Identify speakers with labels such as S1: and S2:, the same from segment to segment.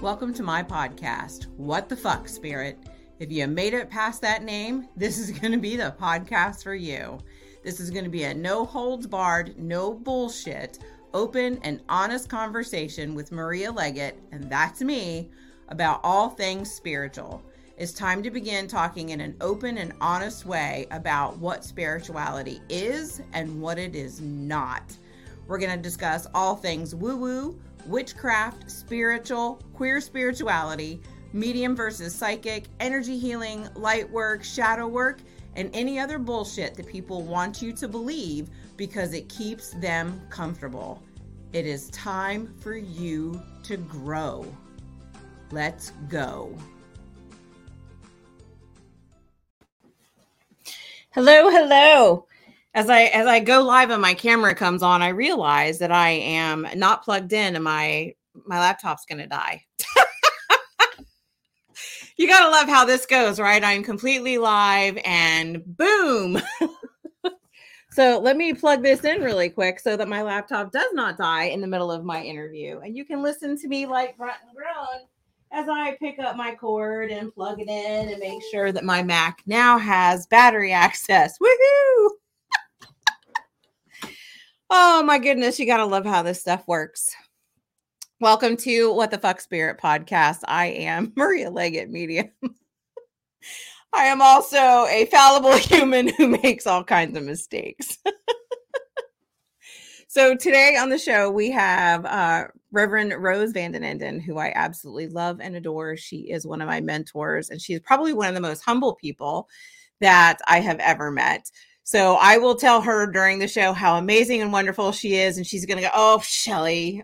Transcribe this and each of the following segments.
S1: Welcome to my podcast, What the Fuck, Spirit. If you made it past that name, this is going to be the podcast for you. This is going to be a no holds barred, no bullshit, open and honest conversation with Maria Leggett, and that's me, about all things spiritual. It's time to begin talking in an open and honest way about what spirituality is and what it is not. We're going to discuss all things woo woo, witchcraft, spiritual, queer spirituality, medium versus psychic, energy healing, light work, shadow work, and any other bullshit that people want you to believe because it keeps them comfortable. It is time for you to grow. Let's go. Hello, hello. As I as I go live and my camera comes on, I realize that I am not plugged in and my my laptop's to die. you got to love how this goes, right? I'm completely live and boom. so let me plug this in really quick so that my laptop does not die in the middle of my interview. And you can listen to me like grunt and groan as I pick up my cord and plug it in and make sure that my Mac now has battery access. Woohoo! Oh my goodness, you got to love how this stuff works. Welcome to What the Fuck Spirit podcast. I am Maria Leggett Medium. I am also a fallible human who makes all kinds of mistakes. so today on the show we have uh, Reverend Rose Vanden Eynden, who I absolutely love and adore. She is one of my mentors, and she's probably one of the most humble people that I have ever met. So I will tell her during the show how amazing and wonderful she is, and she's going to go, "Oh, Shelly,"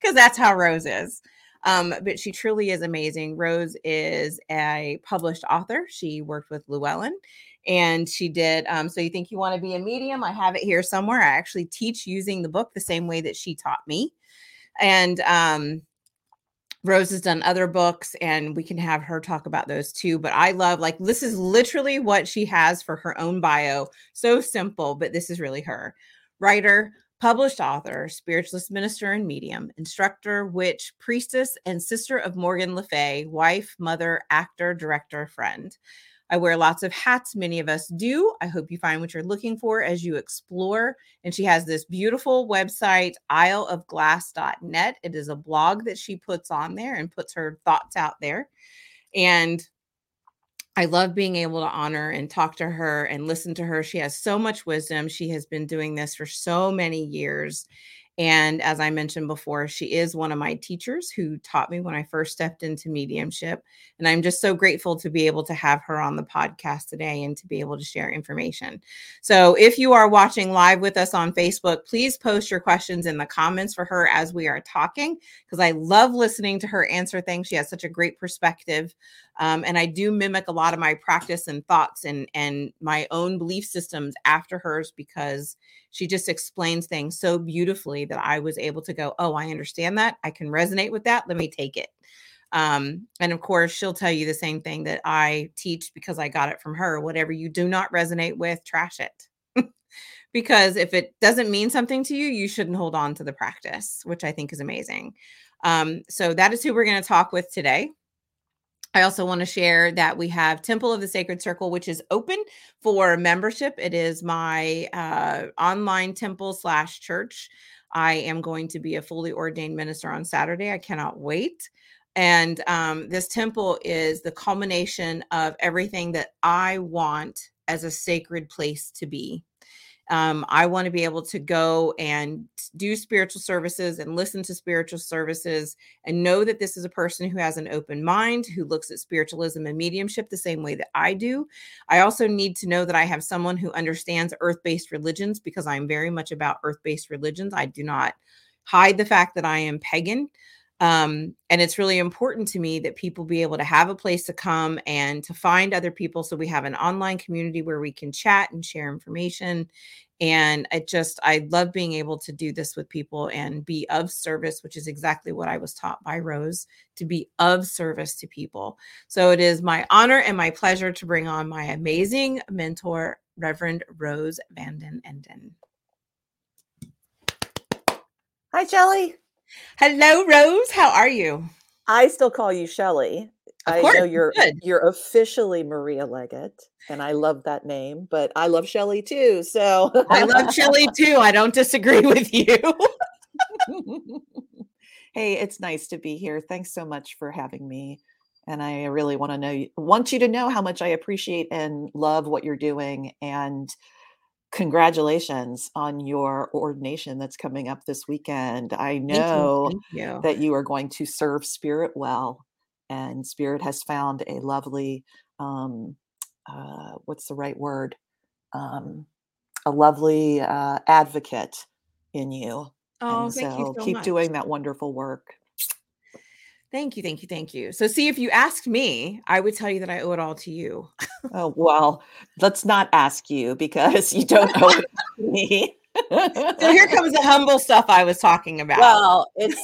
S1: because that's how Rose is. Um, but she truly is amazing. Rose is a published author. She worked with Llewellyn and she did um, so you think you want to be a medium i have it here somewhere i actually teach using the book the same way that she taught me and um, Rose has done other books, and we can have her talk about those too. But I love, like, this is literally what she has for her own bio. So simple, but this is really her. Writer, published author, spiritualist minister and medium, instructor, witch, priestess, and sister of Morgan Le Fay, wife, mother, actor, director, friend. I wear lots of hats. Many of us do. I hope you find what you're looking for as you explore. And she has this beautiful website, isleofglass.net. It is a blog that she puts on there and puts her thoughts out there. And I love being able to honor and talk to her and listen to her. She has so much wisdom. She has been doing this for so many years. And as I mentioned before, she is one of my teachers who taught me when I first stepped into mediumship. And I'm just so grateful to be able to have her on the podcast today and to be able to share information. So if you are watching live with us on Facebook, please post your questions in the comments for her as we are talking, because I love listening to her answer things. She has such a great perspective. Um, and I do mimic a lot of my practice and thoughts and, and my own belief systems after hers because she just explains things so beautifully that I was able to go, oh, I understand that. I can resonate with that. Let me take it. Um, and of course, she'll tell you the same thing that I teach because I got it from her. Whatever you do not resonate with, trash it. because if it doesn't mean something to you, you shouldn't hold on to the practice, which I think is amazing. Um, so that is who we're going to talk with today. I also want to share that we have Temple of the Sacred Circle, which is open for membership. It is my uh, online temple slash church. I am going to be a fully ordained minister on Saturday. I cannot wait. And um, this temple is the culmination of everything that I want as a sacred place to be. Um, I want to be able to go and do spiritual services and listen to spiritual services and know that this is a person who has an open mind, who looks at spiritualism and mediumship the same way that I do. I also need to know that I have someone who understands earth based religions because I'm very much about earth based religions. I do not hide the fact that I am pagan. Um, and it's really important to me that people be able to have a place to come and to find other people. So we have an online community where we can chat and share information. And I just, I love being able to do this with people and be of service, which is exactly what I was taught by Rose to be of service to people. So it is my honor and my pleasure to bring on my amazing mentor, Reverend Rose Vanden Eynden.
S2: Hi, Shelly.
S1: Hello, Rose. How are you?
S2: I still call you Shelly. I know
S1: you
S2: you're
S1: should.
S2: you're officially Maria Leggett, and I love that name, but I love Shelly too. So
S1: I love Shelly too. I don't disagree with you.
S2: hey, it's nice to be here. Thanks so much for having me. And I really want to know want you to know how much I appreciate and love what you're doing and congratulations on your ordination that's coming up this weekend. I
S1: Thank you.
S2: know
S1: Thank you.
S2: that you are going to serve spirit well and spirit has found a lovely um uh what's the right word um a lovely uh advocate in you
S1: Oh,
S2: and
S1: thank you
S2: so
S1: so
S2: keep
S1: much.
S2: doing that wonderful work
S1: Thank you. Thank you. Thank you. So, see, if you asked me, I would tell you that I owe it all to you.
S2: oh well let's not ask you because you don't owe it to me
S1: So, here comes the humble stuff I was talking about.
S2: well it's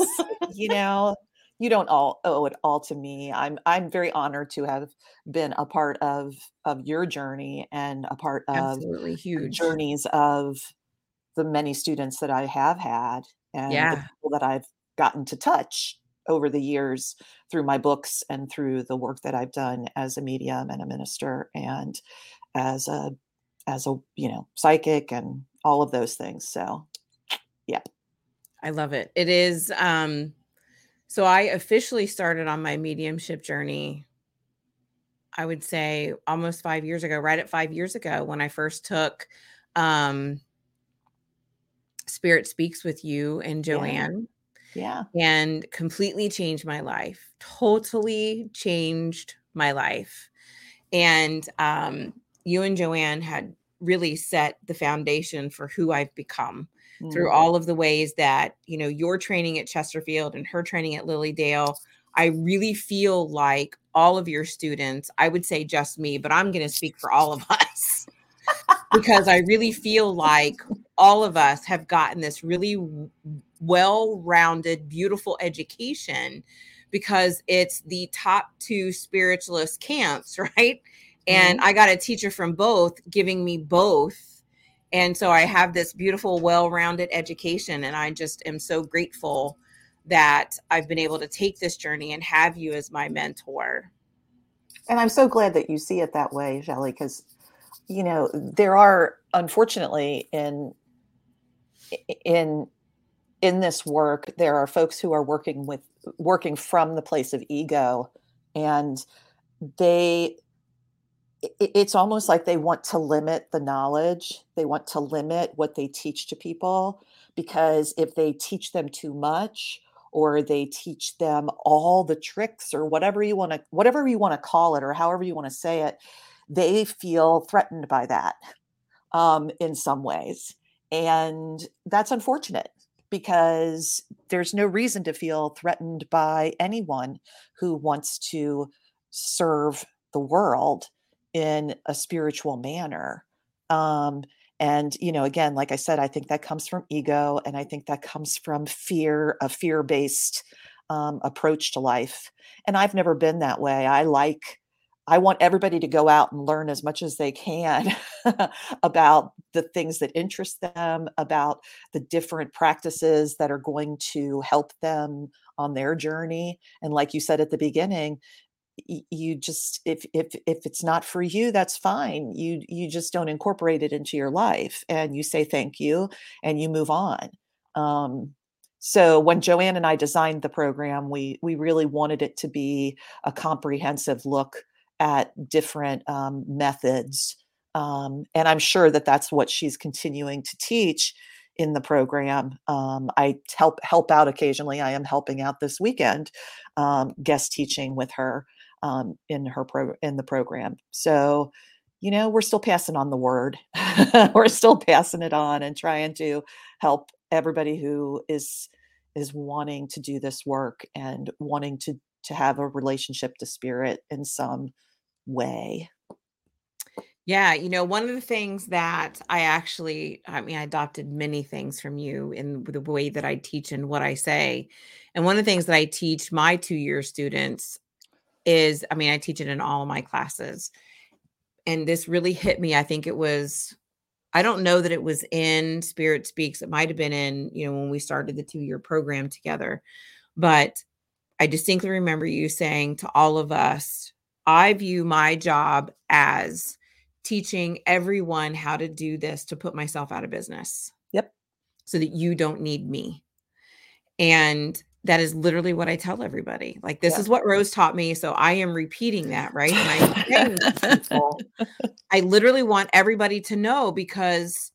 S2: you know you don't all owe it all to me i'm i'm very honored to have been a part of of your journey and a part of
S1: Absolutely
S2: the
S1: huge.
S2: journeys of the many students that i have had and the people that i've gotten to touch over the years through my books and through the work that i've done as a medium and a minister and as a as a you know psychic and all of those things so yeah.
S1: I love it. It is um so I officially started on my mediumship journey I would say almost 5 years ago, right at 5 years ago when I first took um Spirit Speaks with you and. Joanne
S2: yeah
S1: and completely changed my life. Totally changed my life. And um you and Joanne had really set the foundation for who I've become through
S2: Mm.
S1: all of the ways that you know your training at Chesterfield and her training at Lilydale. I really feel like all of your students, I would say just me, but I'm going to speak for all of us because I really feel like all of us have gotten this really well rounded, beautiful education because it's the top two spiritualist camps, right? And mm-hmm. I got a teacher from both giving me both. And so I have this beautiful, well rounded education. And I just am so grateful that I've been able to take this journey and have you as my mentor.
S2: And I'm so glad that you see it that way, Shelley, because you know there are unfortunately in in in this work there are folks who are working with working from the place of ego, and they it's almost like they want to limit the knowledge. They want to limit what they teach to people because if they teach them too much or they teach them all the tricks or whatever you want to whatever you want to call it or however you want to say it they feel threatened by that um, in some ways and that's unfortunate because there's no reason to feel threatened by anyone who wants to serve the world in a spiritual manner um, and you know again like i said i think that comes from ego and i think that comes from fear a fear-based um, approach to life and i've never been that way. I like i want everybody to go out and learn as much as they can about the things that interest them about the different practices that are going to help them on their journey. And like you said at the beginning you just if if if it's not for you that's fine. You you just don't incorporate it into your life and you say thank you and you move on. Um so when joanne and i designed the program we we really wanted it to be a comprehensive look at different um, methods um, and i'm sure that that's what she's continuing to teach in the program um, i help help out occasionally i am helping out this weekend um, guest teaching with her um, in her pro in the program. So, you know, we're still passing on the word. we're still passing it on and trying to help everybody who is is wanting to do this work and wanting to to have a relationship to spirit in some way.
S1: Yeah, you know, one of the things that I actually, I mean, I adopted many things from you in the way that I teach and what I say. And one of the things that I teach my two year students is, I mean, I teach it in all of my classes. And this really hit me. I think it was, I don't know that it was in Spirit Speaks. It might have been in, you know, when we started the two year program together. But I distinctly remember you saying to all of us, I view my job as teaching everyone how to do this to put myself out of business.
S2: Yep.
S1: So that you don't need me. And that is literally what I tell everybody. Like, this yeah. is what Rose taught me. So I am repeating that, right? And I, people, I literally want everybody to know because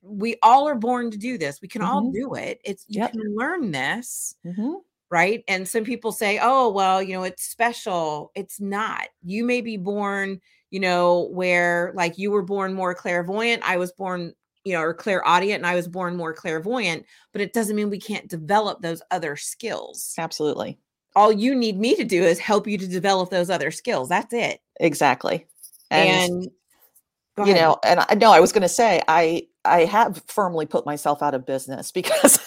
S1: we all are born to do this. We can mm-hmm. all do it. It's you yep. can learn this. Mm-hmm. Right. And some people say, oh, well, you know, it's special. It's not. You may be born, you know, where like you were born more clairvoyant. I was born you know, or clairaudient and I was born more clairvoyant, but it doesn't mean we can't develop those other skills.
S2: Absolutely.
S1: All you need me to do is help you to develop those other skills. That's it.
S2: Exactly. And, and you know, and I know I was going to say I I have firmly put myself out of business because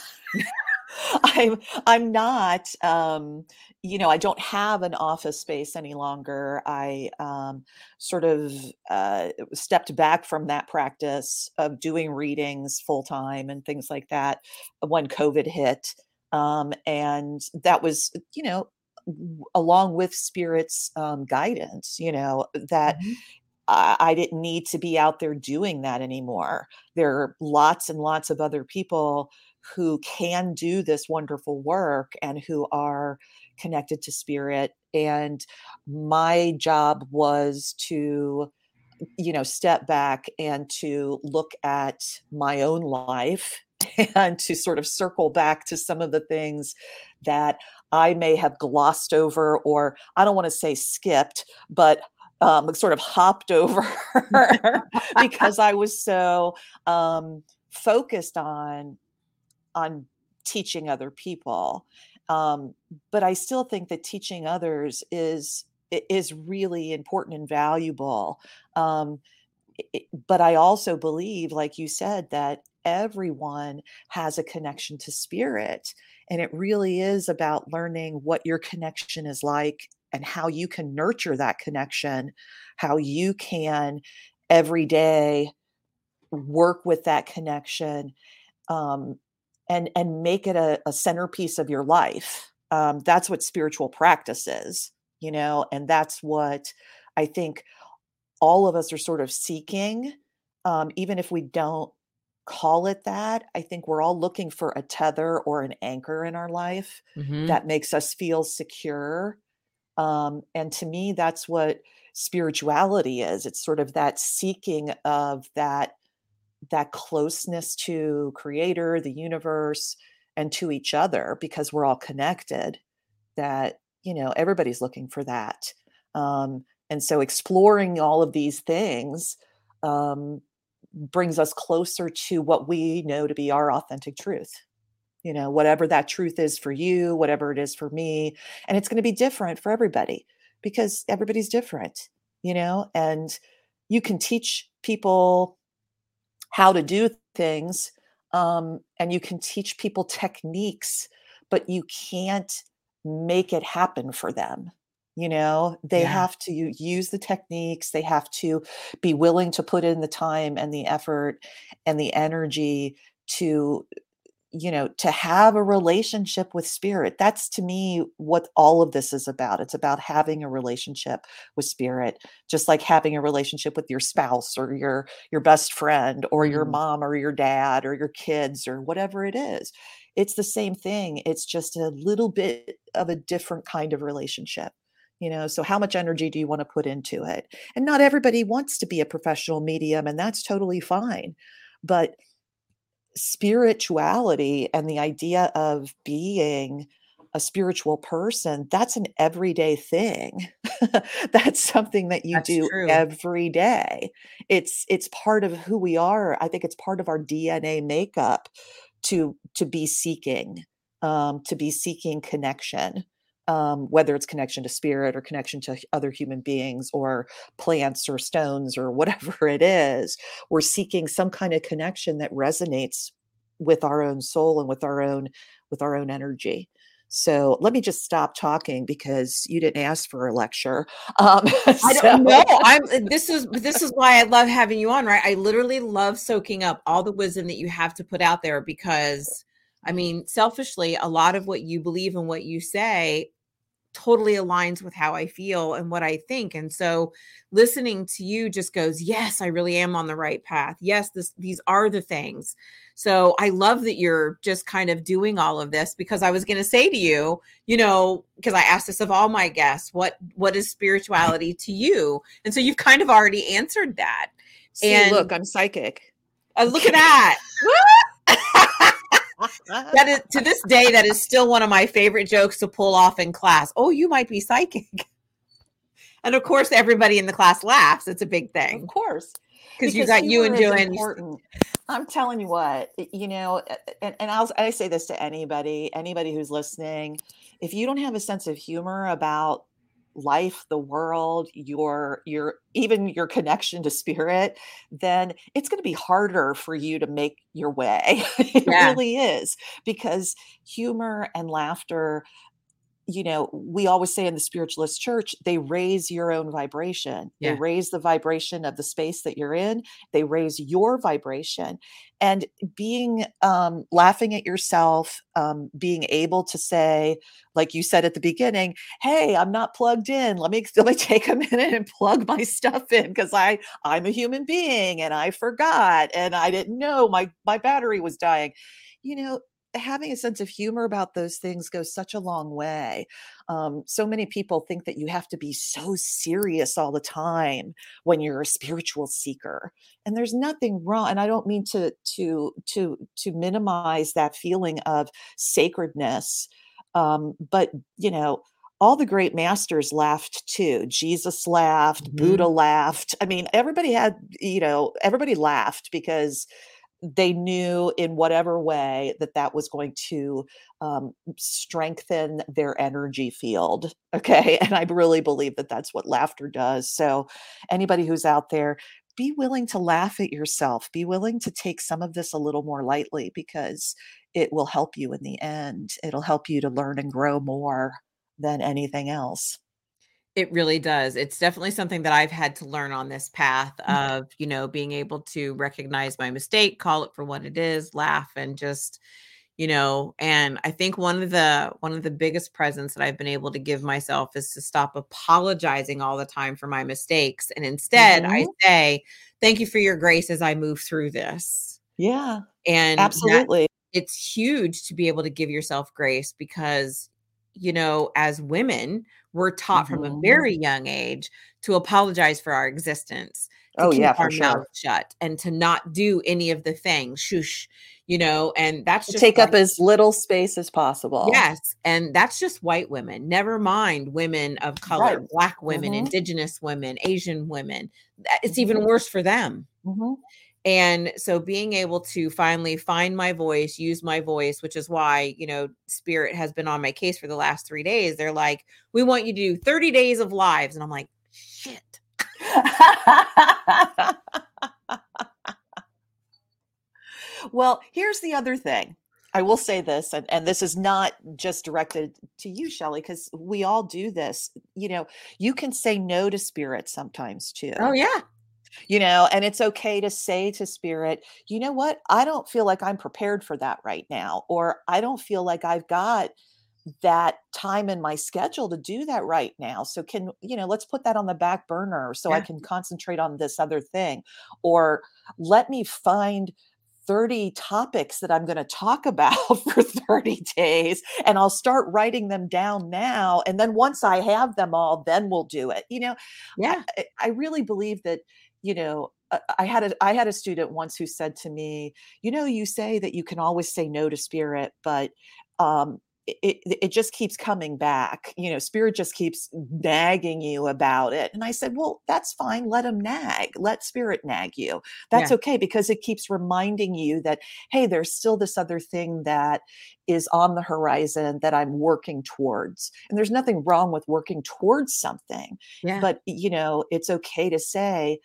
S2: I'm I'm not um, you know I don't have an office space any longer. I um, sort of uh, stepped back from that practice of doing readings full time and things like that when COVID hit, um, and that was you know along with spirit's um, guidance. You know that. Mm-hmm. I, didn't need to be out there doing that anymore. There are lots and lots of other people who can do this wonderful work and who are connected to spirit. And my job was to you know step back and to look at my own life and to sort of circle back to some of the things that I may have glossed over, or I don't want to say skipped, but um, sort of hopped over because I was so um, focused on on teaching other people um, but i still think that teaching others is is really important and valuable um, but i also believe like you said that everyone has a connection to spirit and it really is about learning what your connection is like and how you can nurture that connection how you can every day work with that connection um, and and make it a, a centerpiece of your life um, that's what spiritual practice is you know and that's what i think all of us are sort of seeking um, even if we don't call it that i think we're all looking for a tether or an anchor in our life mm-hmm. that makes us feel secure um, and to me that's what spirituality is it's sort of that seeking of that that closeness to creator the universe and to each other because we're all connected that you know everybody's looking for that. Um, and so exploring all of these things um, brings us closer to what we know to be our authentic truth. You know whatever that truth is for you whatever it is for me and it's going to be different for everybody because everybody's different you know and you can teach people how to do things um, and you can teach people techniques but you can't make it happen for them you know they yeah. have to use the techniques they have to be willing to put in the time and the effort and the energy to you know to have a relationship with spirit that's to me what all of this is about. It's about having a relationship with spirit just like having a relationship with your spouse or your your best friend or your mm. mom or your dad or your kids or whatever it is. It's the same thing it's just a little bit of a different kind of relationship you know so how much energy do you want to put into it? And not everybody wants to be a professional medium and that's totally fine but spirituality and the idea of being a spiritual person that's an everyday thing. That's something that you that's do true. every day. It's it's part of who we are. I think it's part of our dna makeup to to be seeking um to be seeking connection um, whether it's connection to spirit or connection to other human beings or plants or stones or whatever it is, we're seeking some kind of connection that resonates with our own soul and with our own with our own energy. So let me just stop talking because you didn't ask for a lecture. Um,
S1: I don't know. I'm. This is this is why I love having you on. Right. I literally love soaking up all the wisdom that you have to put out there because, I mean, selfishly, a lot of what you believe and what you say totally aligns with how I feel and what I think. And so listening to you just goes, yes, I really am on the right path. Yes, this these are the things. So I love that you're just kind of doing all of this because I was going to say to you, you know, because I asked this of all my guests, what what is spirituality to you? And so you've kind of already answered that.
S2: See, and look, I'm psychic.
S1: Uh, look at that. that is to this day that is still one of my favorite jokes to pull off in class. Oh, you might be psychic. And of course everybody in the class laughs. It's a big thing.
S2: Of course.
S1: Because you got you and doing
S2: important. I'm telling you what, you know, and, and I'll I say this to anybody, anybody who's listening, if you don't have a sense of humor about life the world your your even your connection to spirit then it's going to be harder for you to make your way it yeah. really is because humor and laughter you know, we always say in the spiritualist church, they raise your own vibration. Yeah. They raise the vibration of the space that you're in. They raise your vibration. And being um, laughing at yourself, um, being able to say, like you said at the beginning, "Hey, I'm not plugged in. Let me let me take a minute and plug my stuff in because I I'm a human being and I forgot and I didn't know my my battery was dying." You know, having a sense of humor about those things goes such a long way. Um, so many people think that you have to be so serious all the time when you're a spiritual seeker, and there's nothing wrong. And I don't mean to to to to minimize that feeling of sacredness, um, but you know all the great masters laughed too. Jesus laughed, mm-hmm. Buddha laughed. I mean, everybody had, you know, everybody laughed because they knew in whatever way that that was going to um, strengthen their energy field. Okay. And I really believe that that's what laughter does. So, anybody who's out there, be willing to laugh at yourself, be willing to take some of this a little more lightly because it will help you in the end. It'll help you to learn and grow more than anything else.
S1: It really does. It's definitely something that I've had to learn on this path mm-hmm. of, you know, being able to recognize my mistake, call it for what it is, laugh and just, you know, and I think one of the one of the biggest presents that I've been able to give myself is to stop apologizing all the time for my mistakes and instead mm-hmm. I say, thank you for your grace as I move through this.
S2: Yeah.
S1: And
S2: absolutely.
S1: it's huge to be able to give yourself grace because you know, as women, we're taught mm-hmm. from a mm-hmm. very young age to apologize for our existence.
S2: oh yeah, our
S1: sure. mouth shut and to not do any of the things. Shush, you know, and that's
S2: just take up as little space as possible.
S1: Yes, and that's just white women. Never mind women of color, right. black women, mm-hmm. indigenous women, Asian women. It's mm-hmm. even worse for them.
S2: Mm-hmm.
S1: And so being able to finally find my voice, use my voice, which is why, you know, Spirit has been on my case for the last three days. They're like, we want you to do 30 days of lives. And I'm like, shit.
S2: well, here's the other thing. I will say this, and, and this is not just directed to you, Shelly, because we all do this. You know, you can say no to spirit sometimes too.
S1: Oh, yeah
S2: you know and it's okay to say to spirit you know what i don't feel like i'm prepared for that right now or i don't feel like i've got that time in my schedule to do that right now so can you know let's put that on the back burner so yeah. i can concentrate on this other thing or let me find 30 topics that I'm going to talk about for 30 days and I'll start writing them down now and then once I have them all then we'll do it. You know,
S1: yeah.
S2: I, I really believe that you know uh, i had a i had a student once who said to me you know you say that you can always say no to spirit but um it, it just keeps coming back you know spirit just keeps nagging you about it and i said well that's fine let him nag let spirit nag you that's yeah. okay because it keeps reminding you that hey there's still this other thing that is on the horizon that i'm working towards and there's nothing wrong with working towards something
S1: yeah.
S2: but you know it's okay to say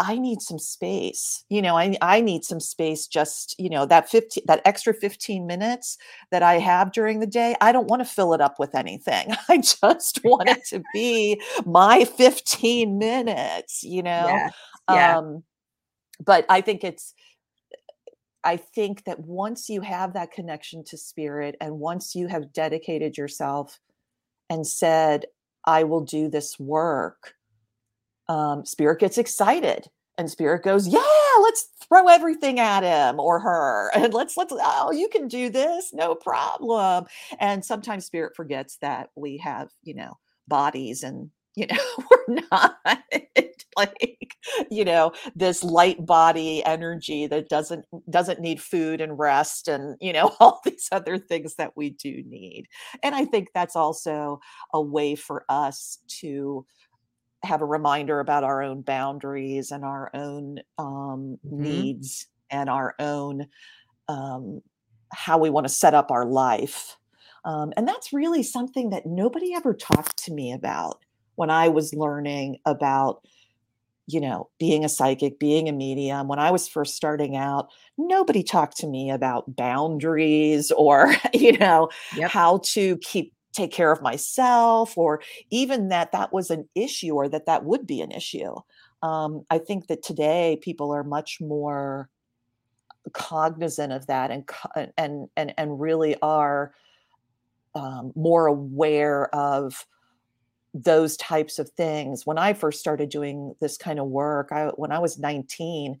S2: I need some space. You know, I I need some space just, you know, that 15 that extra 15 minutes that I have during the day, I don't want to fill it up with anything. I just want it to be my 15 minutes, you know.
S1: Yeah. yeah.
S2: Um but I think it's I think that once you have that connection to spirit and once you have dedicated yourself and said, I will do this work, um, spirit gets excited and spirit goes, Yeah, let's throw everything at him or her. And let's, let's, oh, you can do this, no problem. And sometimes spirit forgets that we have, you know, bodies and you know we're not like you know this light body energy that doesn't doesn't need food and rest and you know all these other things that we do need and i think that's also a way for us to have a reminder about our own boundaries and our own um, mm-hmm. needs and our own um, how we want to set up our life um, and that's really something that nobody ever talked to me about when I was learning about, you know, being a psychic, being a medium. When I was first starting out, nobody talked to me about boundaries or, you know, yep. how to keep take care of myself or even that that was an issue or that that would be an issue. Um, I think that today people are much more cognizant of that and and and and really are um, more aware of those types of things. When I first started doing this kind of work, I when I was 19,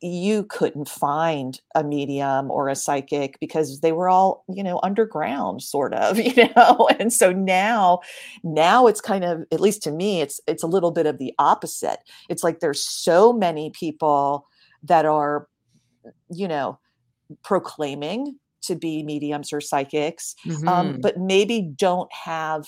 S2: you couldn't find a medium or a psychic because they were all, you know, underground sort of, you know. And so now now it's kind of at least to me it's it's a little bit of the opposite. It's like there's so many people that are you know proclaiming to be mediums or psychics um, mm-hmm. um, but maybe don't have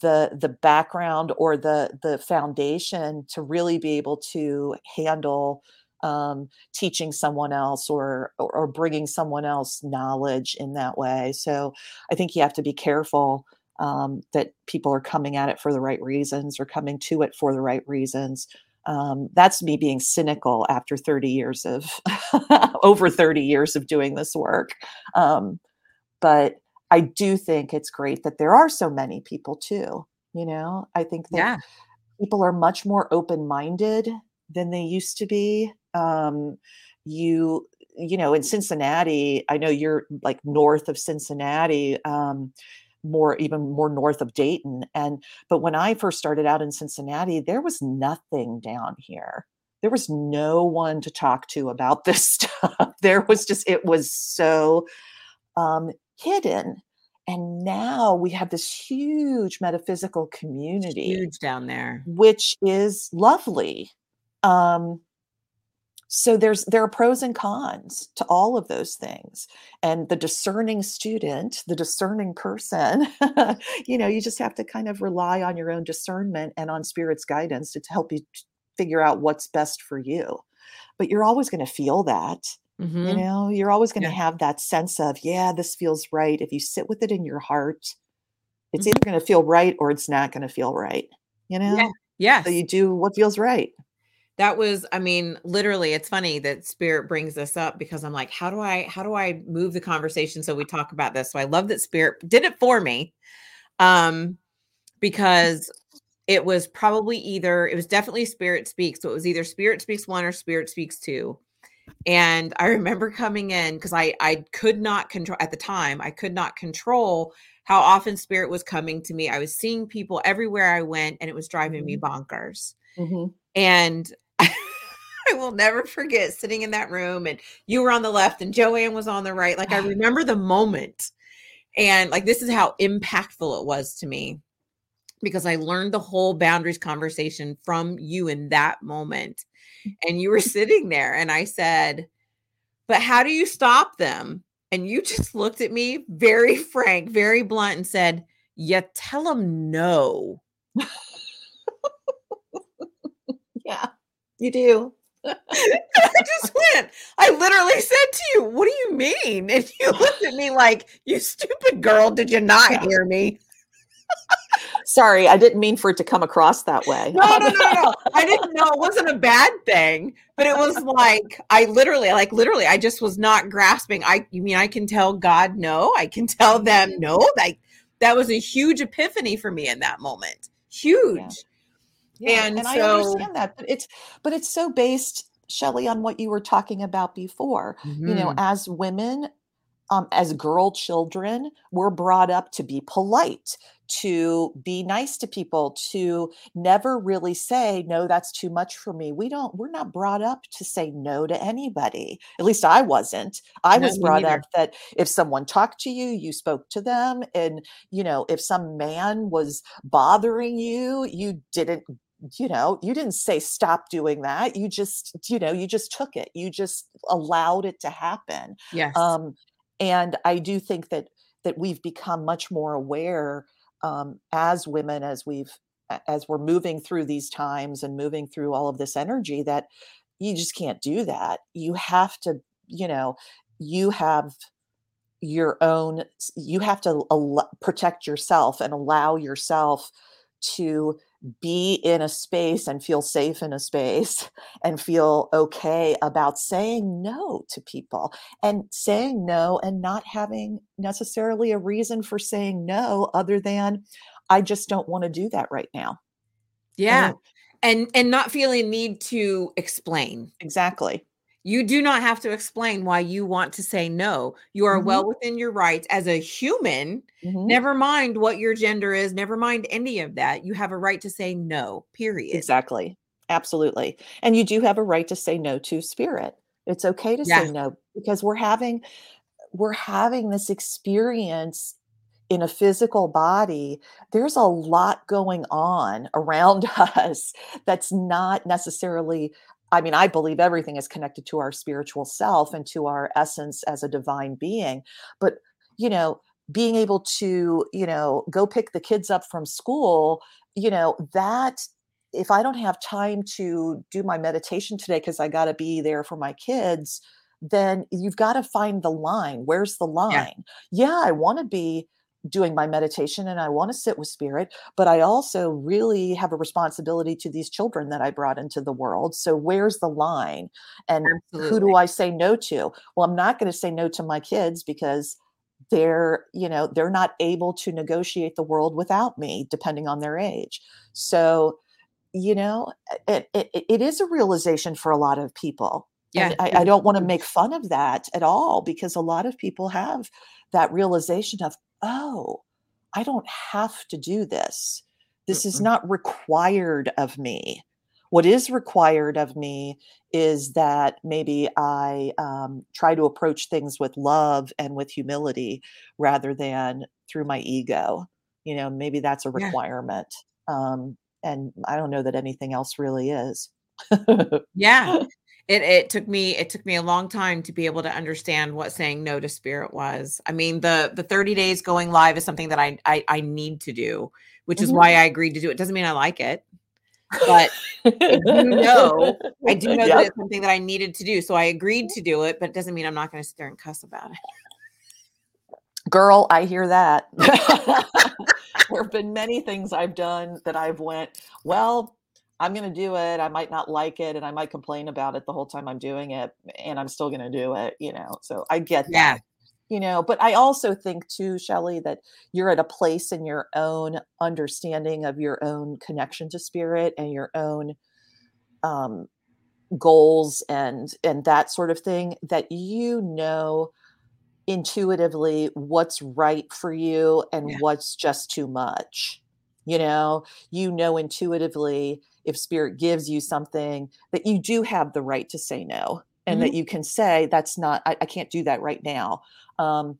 S2: the the background or the the foundation to really be able to handle um, teaching someone else or, or, or bringing someone else knowledge in that way. So I think you have to be careful um, that people are coming at it for the right reasons or coming to it for the right reasons. Um, that's me being cynical after 30 years of over 30 years of doing this work. Um, but I do think it's great that there are so many people too. You know, I think that yeah. people are much more open minded than they used to be. Um, you, you know, in Cincinnati, I know you're like north of Cincinnati. Um, more even more north of Dayton and but when I first started out in Cincinnati there was nothing down here there was no one to talk to about this stuff there was just it was so um hidden. And now we have this huge metaphysical community.
S1: Huge down there.
S2: Which is lovely. Um, so there's there are pros and cons to all of those things and the discerning student the discerning person you know you just have to kind of rely on your own discernment and on spirit's guidance to, help you figure out what's best for you but you're always going to feel that Mm-hmm. You know, you're always going to yeah. have that sense of, yeah, this feels right. If you sit with it in your heart, it's mm-hmm. either going to feel right or it's not going to feel right. You know?
S1: Yeah. Yes.
S2: So you do what feels right.
S1: That was, I mean, literally, it's funny that spirit brings this up because I'm like, how do I, how do I move the conversation so we talk about this? So I love that spirit did it for me. Um, because it was probably either, it was definitely spirit speaks. So it was either spirit speaks one or spirit speaks two and i remember coming in because i i could not control at the time i could not control how often spirit was coming to me i was seeing people everywhere i went and it was driving mm-hmm. me bonkers mm-hmm. and I will never forget sitting in that room and you were on the left and Joanne was on the right. Like I remember the moment. And like this is how impactful it was to me because I learned the whole boundaries conversation from you in that moment mm. and you were sitting there and I said, "But how do you stop them?" And you just looked at me very frank, very blunt and said, "You tell them no."
S2: yeah, you do.
S1: I just went. I literally said to you, "What do you mean?" And you looked at me like, "You stupid girl, did you not hear me?"
S2: Sorry, I didn't mean for it to come across that way.
S1: No, no, no, no. I didn't know it wasn't a bad thing, but it was like I literally, like literally, I just was not grasping. I you mean I can tell God no, I can tell them mm-hmm. no. Like that was a huge epiphany for me in that moment. Huge. Yeah.
S2: Yeah, and, and so, I understand that, but it's but it's so based, Shelly, on what you were talking about before. Mm-hmm. You know, mm-hmm. as women, um, as girl children, we're brought up to be polite, to be nice to people, to never really say, no, that's too much for me. We don't, we're not brought up to say no to anybody. At least I wasn't. I
S1: No,
S2: was brought
S1: neither.
S2: up that if someone talked to you, you spoke to them. And, you know, if some man was bothering you, you didn't you know you didn't say stop doing that you just you know you just took it you just allowed it to happen
S1: Yes.
S2: um and i do think that that we've become much more aware um as women as we've as we're moving through these times and moving through all of this energy that you just can't do that you have to you know you have your own you have to al- protect yourself and allow yourself to be in a space and feel safe in a space and feel okay about saying no to people and saying no and not having necessarily a reason for saying no other than I just don't want to do that right now.
S1: yeah.
S2: And
S1: And and not feeling need to explain.
S2: exactly.
S1: You do not have to explain why you want to say no. You are
S2: Mhm,
S1: well within your rights as a human.
S2: mhm.
S1: Never mind what your gender is, never mind any of that. You have a right to say no, period.
S2: Exactly. Absolutely. And you do have a right to say no to spirit. It's okay to
S1: Yeah.
S2: say no because we're having we're having this experience in a physical body. There's a lot going on around us that's not necessarily I mean, I believe everything is connected to our spiritual self and to our essence as a divine being. But, you know, being able to, you know, go pick the kids up from school, you know, that if I don't have time to do my meditation today because I got to be there for my kids, then you've got to find the line. Where's the
S1: Yeah.
S2: line? Yeah, I want to be doing my meditation and I want to sit with spirit, but I also really have a responsibility to these children that I brought into the world. So where's the line? And who do I say no to? Well, I'm not going to say no to my kids because they're, you know, they're not able to negotiate the world without me depending on their age. So, you know, it, it, it is a realization for a lot of people.
S1: Yeah.
S2: I, I don't want to make fun of that at all because a lot of people have that realization of, oh, I don't have to do this. This is not required of me. What is required of me is that maybe I um, try to approach things with love and with humility rather than through my ego. You know, maybe that's a
S1: Yeah.
S2: requirement. Um, and I don't know that anything else really is.
S1: Yeah. It it took me it took me a long time to be able to understand what saying no to spirit was. I mean, the the 30 days going live is something that I I, I need to do, which is
S2: Mhm.
S1: why I agreed to do it. Doesn't mean I like it, but I do know I do know that it's something that I needed to do. So I agreed to do it, but it doesn't mean I'm not going to sit there and cuss about it.
S2: Girl, I hear that. there have been many things I've done that I've went, well, I'm going to do it. I might not like it and I might complain about it the whole time I'm doing it and I'm still going to do it, you know. So I get
S1: Yeah.
S2: that. You know, but I also think too, Shelley, that you're at a place in your own understanding of your own connection to spirit and your own um goals and and that sort of thing that you know intuitively what's right for you and
S1: Yeah.
S2: what's just too much you know you know intuitively if spirit gives you something that you do have the right to say no and that you can say that's not I, I can't do that right now um,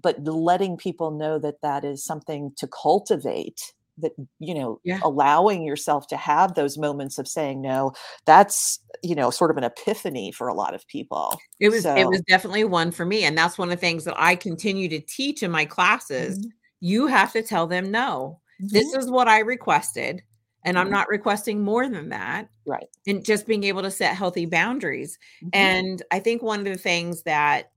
S2: but letting people know that that is something to cultivate that you know
S1: Yeah.
S2: allowing yourself to have those moments of saying no that's you know sort of an epiphany for a lot of people
S1: It was it was definitely one for me and that's one of the things that I continue to teach in my classes. You have to tell them no. This
S2: Mhm.
S1: is what I requested and I'm
S2: Mhm.
S1: not requesting more than that.
S2: right
S1: And just being able to set healthy boundaries.
S2: Mhm.
S1: And I think one of the things that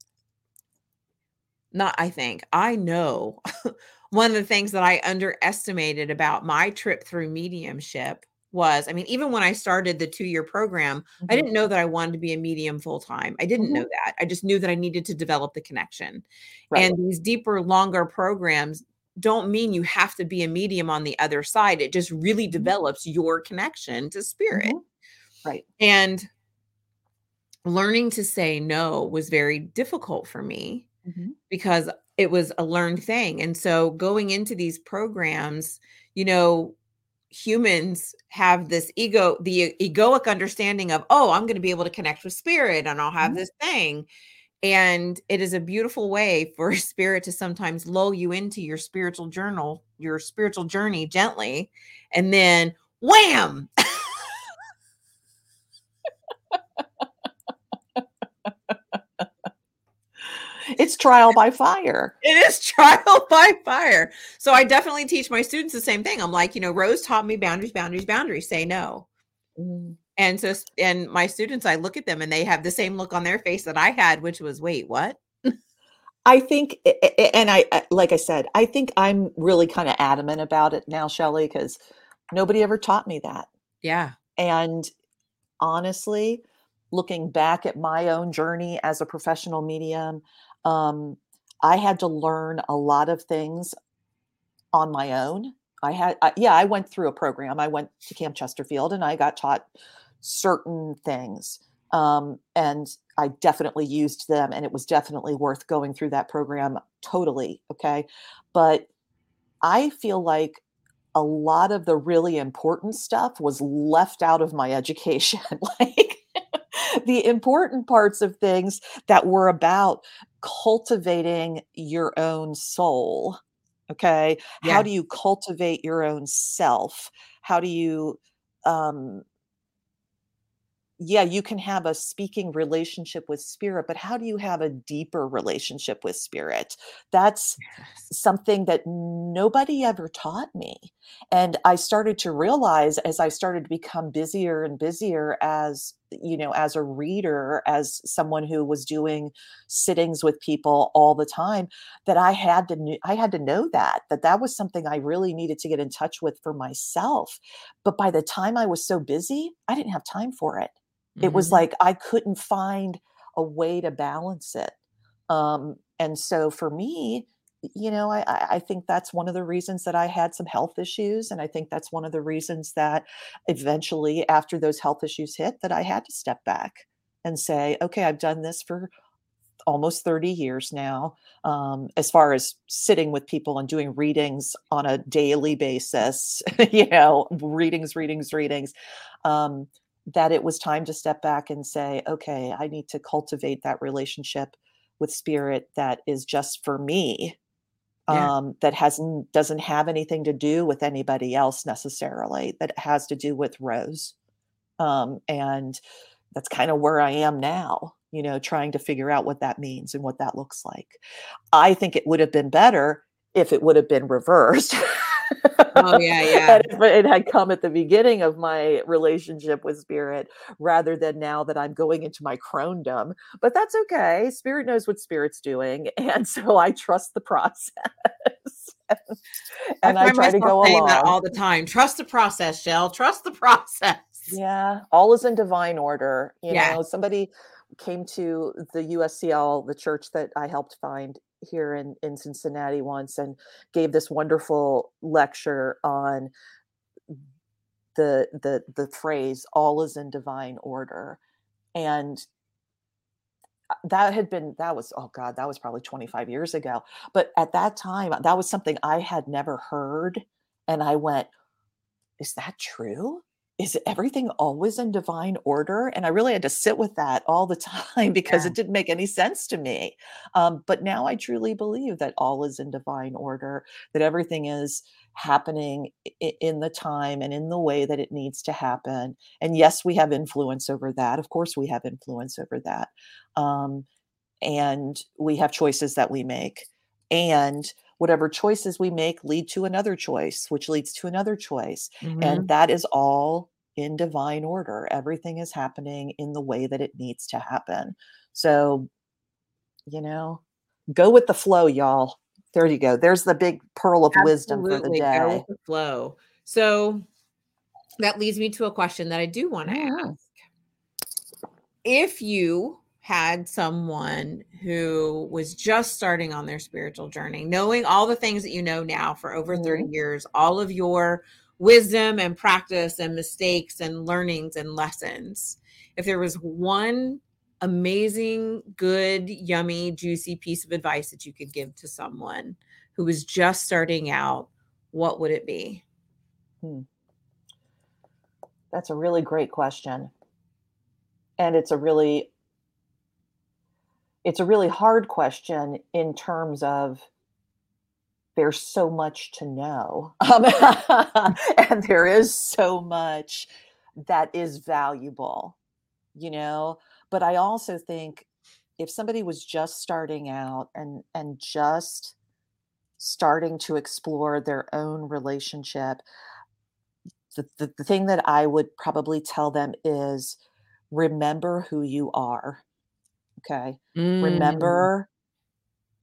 S1: not I think, I know one of the things that I underestimated about my trip through mediumship was I mean, even when I started the two year program, I
S2: Mhm.
S1: didn't know that I wanted to be a medium full time. I didn't know that. I just knew that I needed to develop the connection.
S2: Right.
S1: And these deeper, longer programs don't mean you have to be a medium on the other side. It just really
S2: Mhm.
S1: develops your connection to spirit.
S2: Mhm. right
S1: And learning to say no was very difficult for me mm-hmm. because it was a learned thing. And so going into these programs, you know, humans have this ego, the egoic understanding of, oh, I'm going to be able to connect with spirit and I'll have mm-hmm. this thing. And it is a beautiful way for spirit to sometimes lull you into your spiritual journal, your spiritual journey gently, and then wham,
S2: it's trial by fire.
S1: It is trial by fire. So I definitely teach my students the same thing. I'm like, you know, Rose taught me boundaries, boundaries, boundaries, say no. Mm. And so, and my students, I look at them and they have the same look on their face that I had, which was, wait, what?
S2: I think, and I, like I said, I think I'm really kind of adamant about it now, Shelly, because nobody ever taught me that.
S1: Yeah.
S2: And honestly, looking back at my own journey as a professional medium, um, I had to learn a lot of things on my own. I had, I, yeah, I went through a program. I went to Camp Chesterfield and I got taught certain things. Um, and I definitely used them, and it was definitely worth going through that program totally. Okay. But I feel like a lot of the really important stuff was left out of my education. like, the important parts of things that were about cultivating your own soul. Okay. Yeah. How do you cultivate your own self? How do you um, yeah, you can have a speaking relationship with spirit, but how do you have a deeper relationship with spirit? That's yes. something that nobody ever taught me. And I started to realize as I started to become busier and busier as, you know, as a reader, as someone who was doing sittings with people all the time, that I had to I had to know that that that was something I really needed to get in touch with for myself. But by the time I was so busy, I didn't have time for it. It was mm-hmm. like I couldn't find a way to balance it. Um, and so for me, you know, I, I think that's one of the reasons that I had some health issues. And I think that's one of the reasons that eventually, after those health issues hit, that I had to step back and say, okay, I've done this for almost 30 years now um, as far as sitting with people and doing readings on a daily basis you know readings readings readings um, that it was time to step back and say, okay, I need to cultivate that relationship with spirit that is just for me. Yeah. Um, that hasn't doesn't have anything to do with anybody else necessarily. That has to do with Rose, um, and that's kind of where I am now. You know, trying to figure out what that means and what that looks like. I think it would have been better if it would have been reversed.
S1: Oh yeah, yeah.
S2: if it had come at the beginning of my relationship with spirit rather than now that I'm going into my crondom. But that's okay. Spirit knows what spirit's doing, and so I trust the process.
S1: and I, I try to go along all the time. Trust the process, Shell. Trust the process.
S2: Yeah, all is in divine order. You yeah. know, somebody came to the USCL, the church that I helped find here in, in Cincinnati once and gave this wonderful lecture on the the the phrase all is in divine order. And that had been that was oh god that was probably 25 years ago. But at that time that was something i had never heard and i went is that true is everything always in divine order? And I really had to sit with that all the time because yeah. it didn't make any sense to me. Um, but now I truly believe that all is in divine order, that everything is happening in the time and in the way that it needs to happen. And yes, we have influence over that. Of course, we have influence over that. Um, and we have choices that we make. And whatever choices we make lead to another choice, which leads to another choice. Mm-hmm. And that is all in divine order. Everything is happening in the way that it needs to happen. So, you know, go with the flow, y'all. There you go. There's the big pearl of Absolutely. wisdom for the day. Go with the
S1: flow. So that leads me to a question that I do want to yeah. ask. If you had someone who was just starting on their spiritual journey, knowing all the things that you know now for over 30 mm-hmm. years, all of your wisdom and practice and mistakes and learnings and lessons. If there was one amazing, good, yummy, juicy piece of advice that you could give to someone who was just starting out, what would it be? Hmm.
S2: That's a really great question. And it's a really it's a really hard question in terms of there's so much to know. Um, and there is so much that is valuable you know? But i also think if somebody was just starting out and and just starting to explore their own relationship the, the, the thing that i would probably tell them is remember who you are okay mm. remember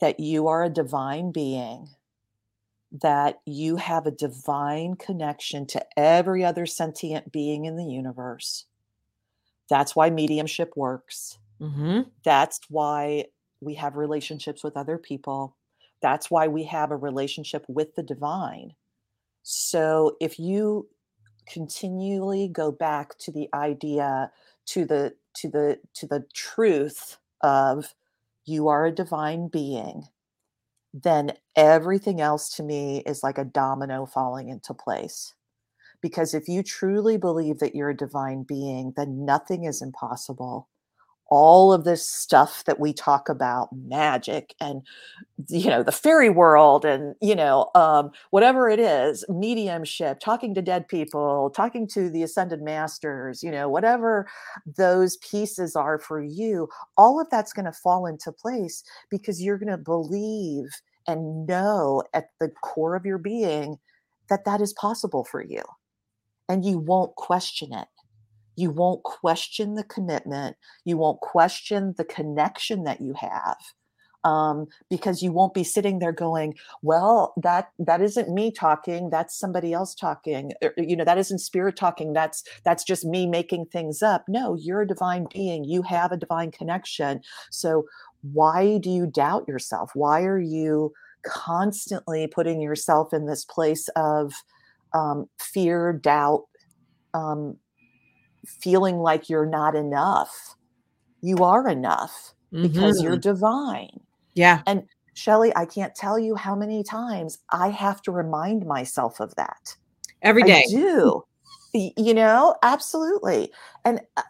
S2: that you are a divine being that you have a divine connection to every other sentient being in the universe. That's why mediumship works. Mm-hmm. That's why we have relationships with other people. That's why we have a relationship with the divine. So if you continually go back to the idea to the to the to the truth of you are a divine being then everything else to me is like a domino falling into place. Because if you truly believe that you're a divine being, then nothing is impossible. All of this stuff that we talk about, magic and you know the fairy world, and you know um, whatever it is, mediumship, talking to dead people, talking to the ascended masters, you know whatever those pieces are for you, all of that's going to fall into place because you're going to believe and know at the core of your being that that is possible for you. And you won't question it. You won't question the commitment. You won't question the connection that you have. Um, because you won't be sitting there going, "Well, that that isn't me talking. That's somebody else talking. Or, er, you know, that isn't spirit talking. That's that's just me making things up." No, you're a divine being. You have a divine connection. So why do you doubt yourself? Why are you constantly putting yourself in this place of um, fear, doubt, um, feeling like you're not enough? You are enough mm-hmm. because you're mm-hmm. divine.
S1: Yeah.
S2: And Shelly, I can't tell you how many times I have to remind myself of that.
S1: Every day.
S2: I do you know absolutely and uh,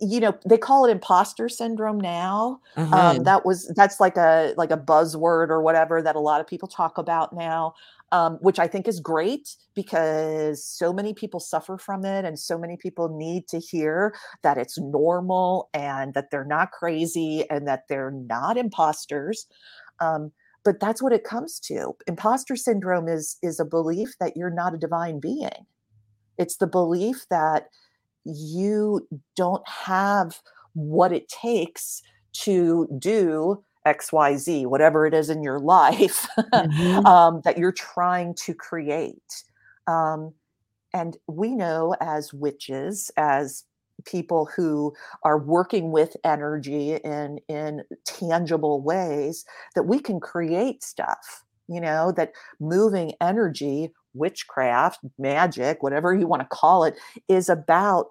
S2: you know they call it imposter syndrome now uh-huh. um, that was that's like a like a buzzword or whatever that a lot of people talk about now um, which i think is great because so many people suffer from it and so many people need to hear that it's normal and that they're not crazy and that they're not imposters um, but that's what it comes to. Imposter syndrome is is a belief that you're not a divine being. It's the belief that you don't have what it takes to do xyz whatever it is in your life mm-hmm. um, that you're trying to create um, and we know as witches as people who are working with energy in in tangible ways that we can create stuff you know that moving energy witchcraft, magic, whatever you want to call it, is about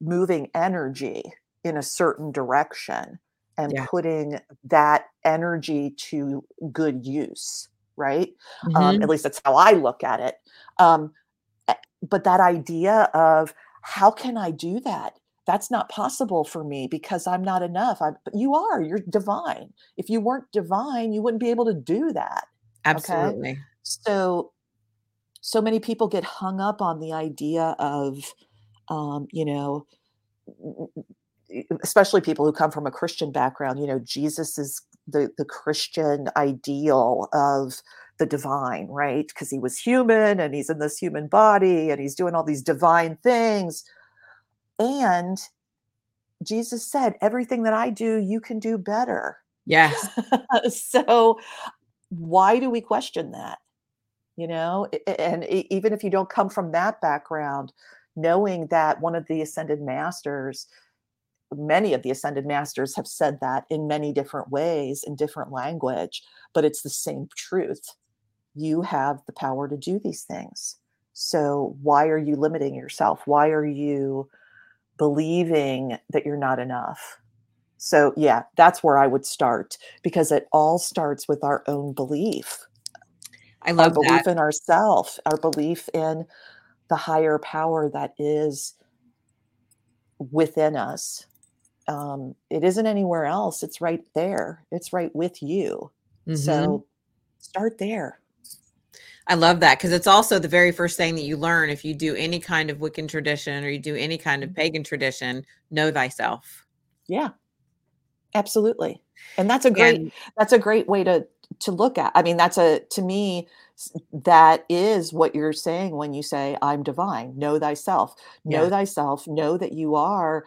S2: moving energy in a certain direction and yeah. putting that energy to good use, right? Um, mm-hmm. Um, at least that's how I look at it. Um, eh, but that idea of how can I do that? That's not possible for me because I'm not enough. I'm, but you are, you're divine. If you weren't divine, you wouldn't be able to do that.
S1: Absolutely. Okay?
S2: So so many people get hung up on the idea of um, you know especially people who come from a christian background you know jesus is the the christian ideal of the divine right? Because he was human and he's in this human body and he's doing all these divine things. And jesus said everything that i do you can do better.
S1: Yes.
S2: So why do we question that? You know and even if you don't come from that background knowing that one of the ascended masters many of the ascended masters have said that in many different ways in different language but it's the same truth you have the power to do these things so why are you limiting yourself why are you believing that you're not enough So, yeah, that's where I would start because it all starts with our own belief.
S1: I love
S2: our belief
S1: that.
S2: in ourself, our belief in the higher power that is within us. Um, it isn't anywhere else. It's right there. It's right with you.
S1: Mhm.
S2: So start there.
S1: I love that because it's also the very first thing that you learn if you do any kind of Wiccan tradition or you do any kind of pagan tradition, know thyself.
S2: Yeah. Absolutely. And that's a great
S1: And
S2: that's a great way to to look at. I mean, that's a to me that is what you're saying when you say I'm divine. Know thyself. Know
S1: yeah,
S2: thyself. Know that you are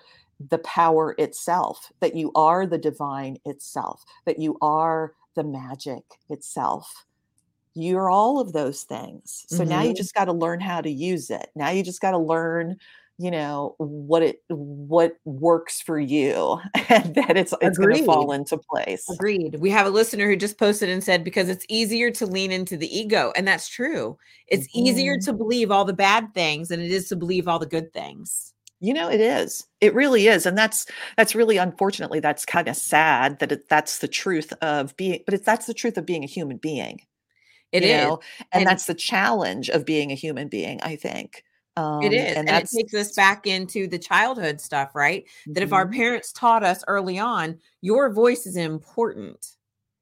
S2: the power itself, that you are the divine itself, that you are the magic itself. You're all of those things. So now you
S1: mhm,
S2: just got to learn how to use it. Now you just got to learn, you know, what it what works for you and that it's it's going to fall into place.
S1: Agreed. We have a listener who just posted and said, because it's easier to lean into the ego. And that's true. It's easier
S2: Mhm.
S1: to believe all the bad things than it is to believe all the good things.
S2: You know, it is. It really is, and that's that's really unfortunately that's kind of sad that it, that's the truth of being. But it's that's the truth of being a human being.
S1: It is.
S2: know, and
S1: And
S2: that's the challenge of being a human being. I think,
S1: it
S2: um,
S1: is.
S2: and
S1: And it takes us back into the childhood stuff, right? That if our
S2: mhm,
S1: parents taught us early on, your voice is important.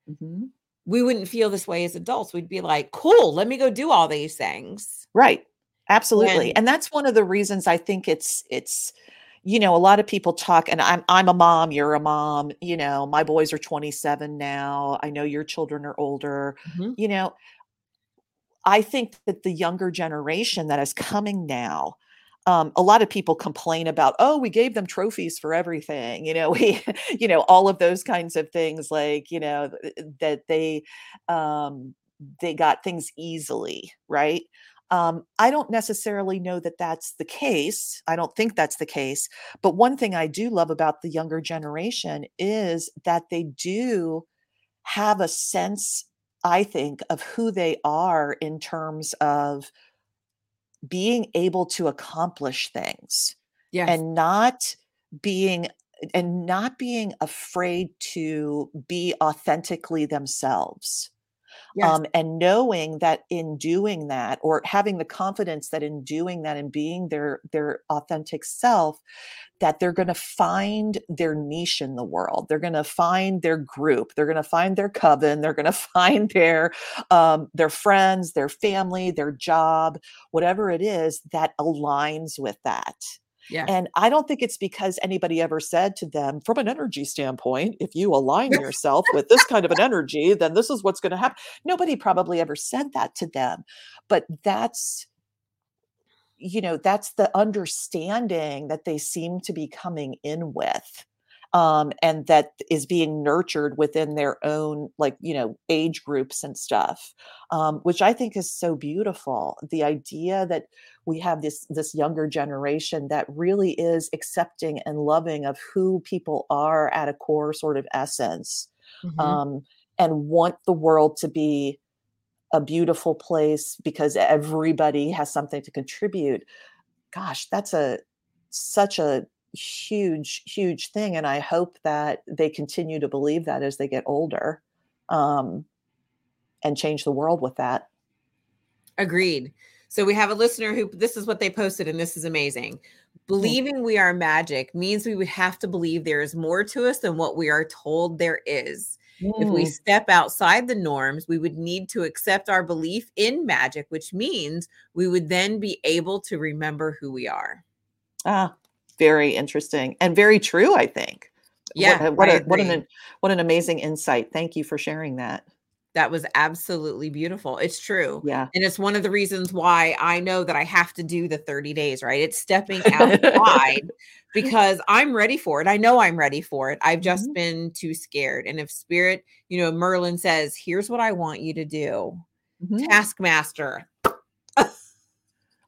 S2: mhm.
S1: We wouldn't feel this way as adults. We'd be like, cool, let me go do all these things.
S2: right, absolutely, and that's one of the reasons I think it's it's. You know, a lot of people talk, and I'm I'm a mom. You're a mom. You know, my boys are 27 now. I know your children are older.
S1: Mhm.
S2: You know, I think that the younger generation that is coming now, um, a lot of people complain about, oh, we gave them trophies for everything. You know, we, you know, all of those kinds of things, like, you know, th- that they, um, they got things easily, right? Um, I don't necessarily know that that's the case. I don't think that's the case. But one thing I do love about the younger generation is that they do have a sense, I think, of who they are in terms of being able to accomplish things
S1: yes,
S2: and not being and not being afraid to be authentically themselves
S1: yes,
S2: um, and knowing that in doing that or having the confidence that in doing that and being their their authentic self that they're going to find their niche in the world. They're going to find their group. They're going to find their coven. They're going to find their um, their friends their family their job whatever it is that aligns with that
S1: yes.
S2: and I don't think it's because anybody ever said to them, from an energy standpoint, if you align yourself with this kind of an energy, then this is what's going to happen. Nobody probably ever said that to them. But that's, you know, that's the understanding that they seem to be coming in with. Um, and that is being nurtured within their own, like, you know, age groups and stuff, um, which I think is so beautiful. The idea that we have this this younger generation that really is accepting and loving of who people are at a core sort of essence
S1: Mhm.
S2: um, and want the world to be a beautiful place because everybody has something to contribute gosh that's a such a huge huge thing and i hope that they continue to believe that as they get older um, and change the world with that
S1: Agreed. So we have a listener who this is what they posted, and this is amazing. Believing we are magic means we would have to believe there is more to us than what we are told there is. If we
S2: Mm,
S1: step outside the norms, we would need to accept our belief in magic, which means we would then be able to remember who we are.
S2: ah very interesting and very true i think
S1: Yeah,
S2: what a what an what an amazing insight. Thank you for sharing that.
S1: That was absolutely beautiful. It's true.
S2: Yeah.
S1: And it's one of the reasons why I know that I have to do the 30 days, right? It's stepping outside because I'm ready for it. I know I'm ready for it. I've just
S2: Mhm,
S1: been too scared. And if spirit, you know, Merlin says, here's what I want you to do.
S2: mhm.
S1: Taskmaster.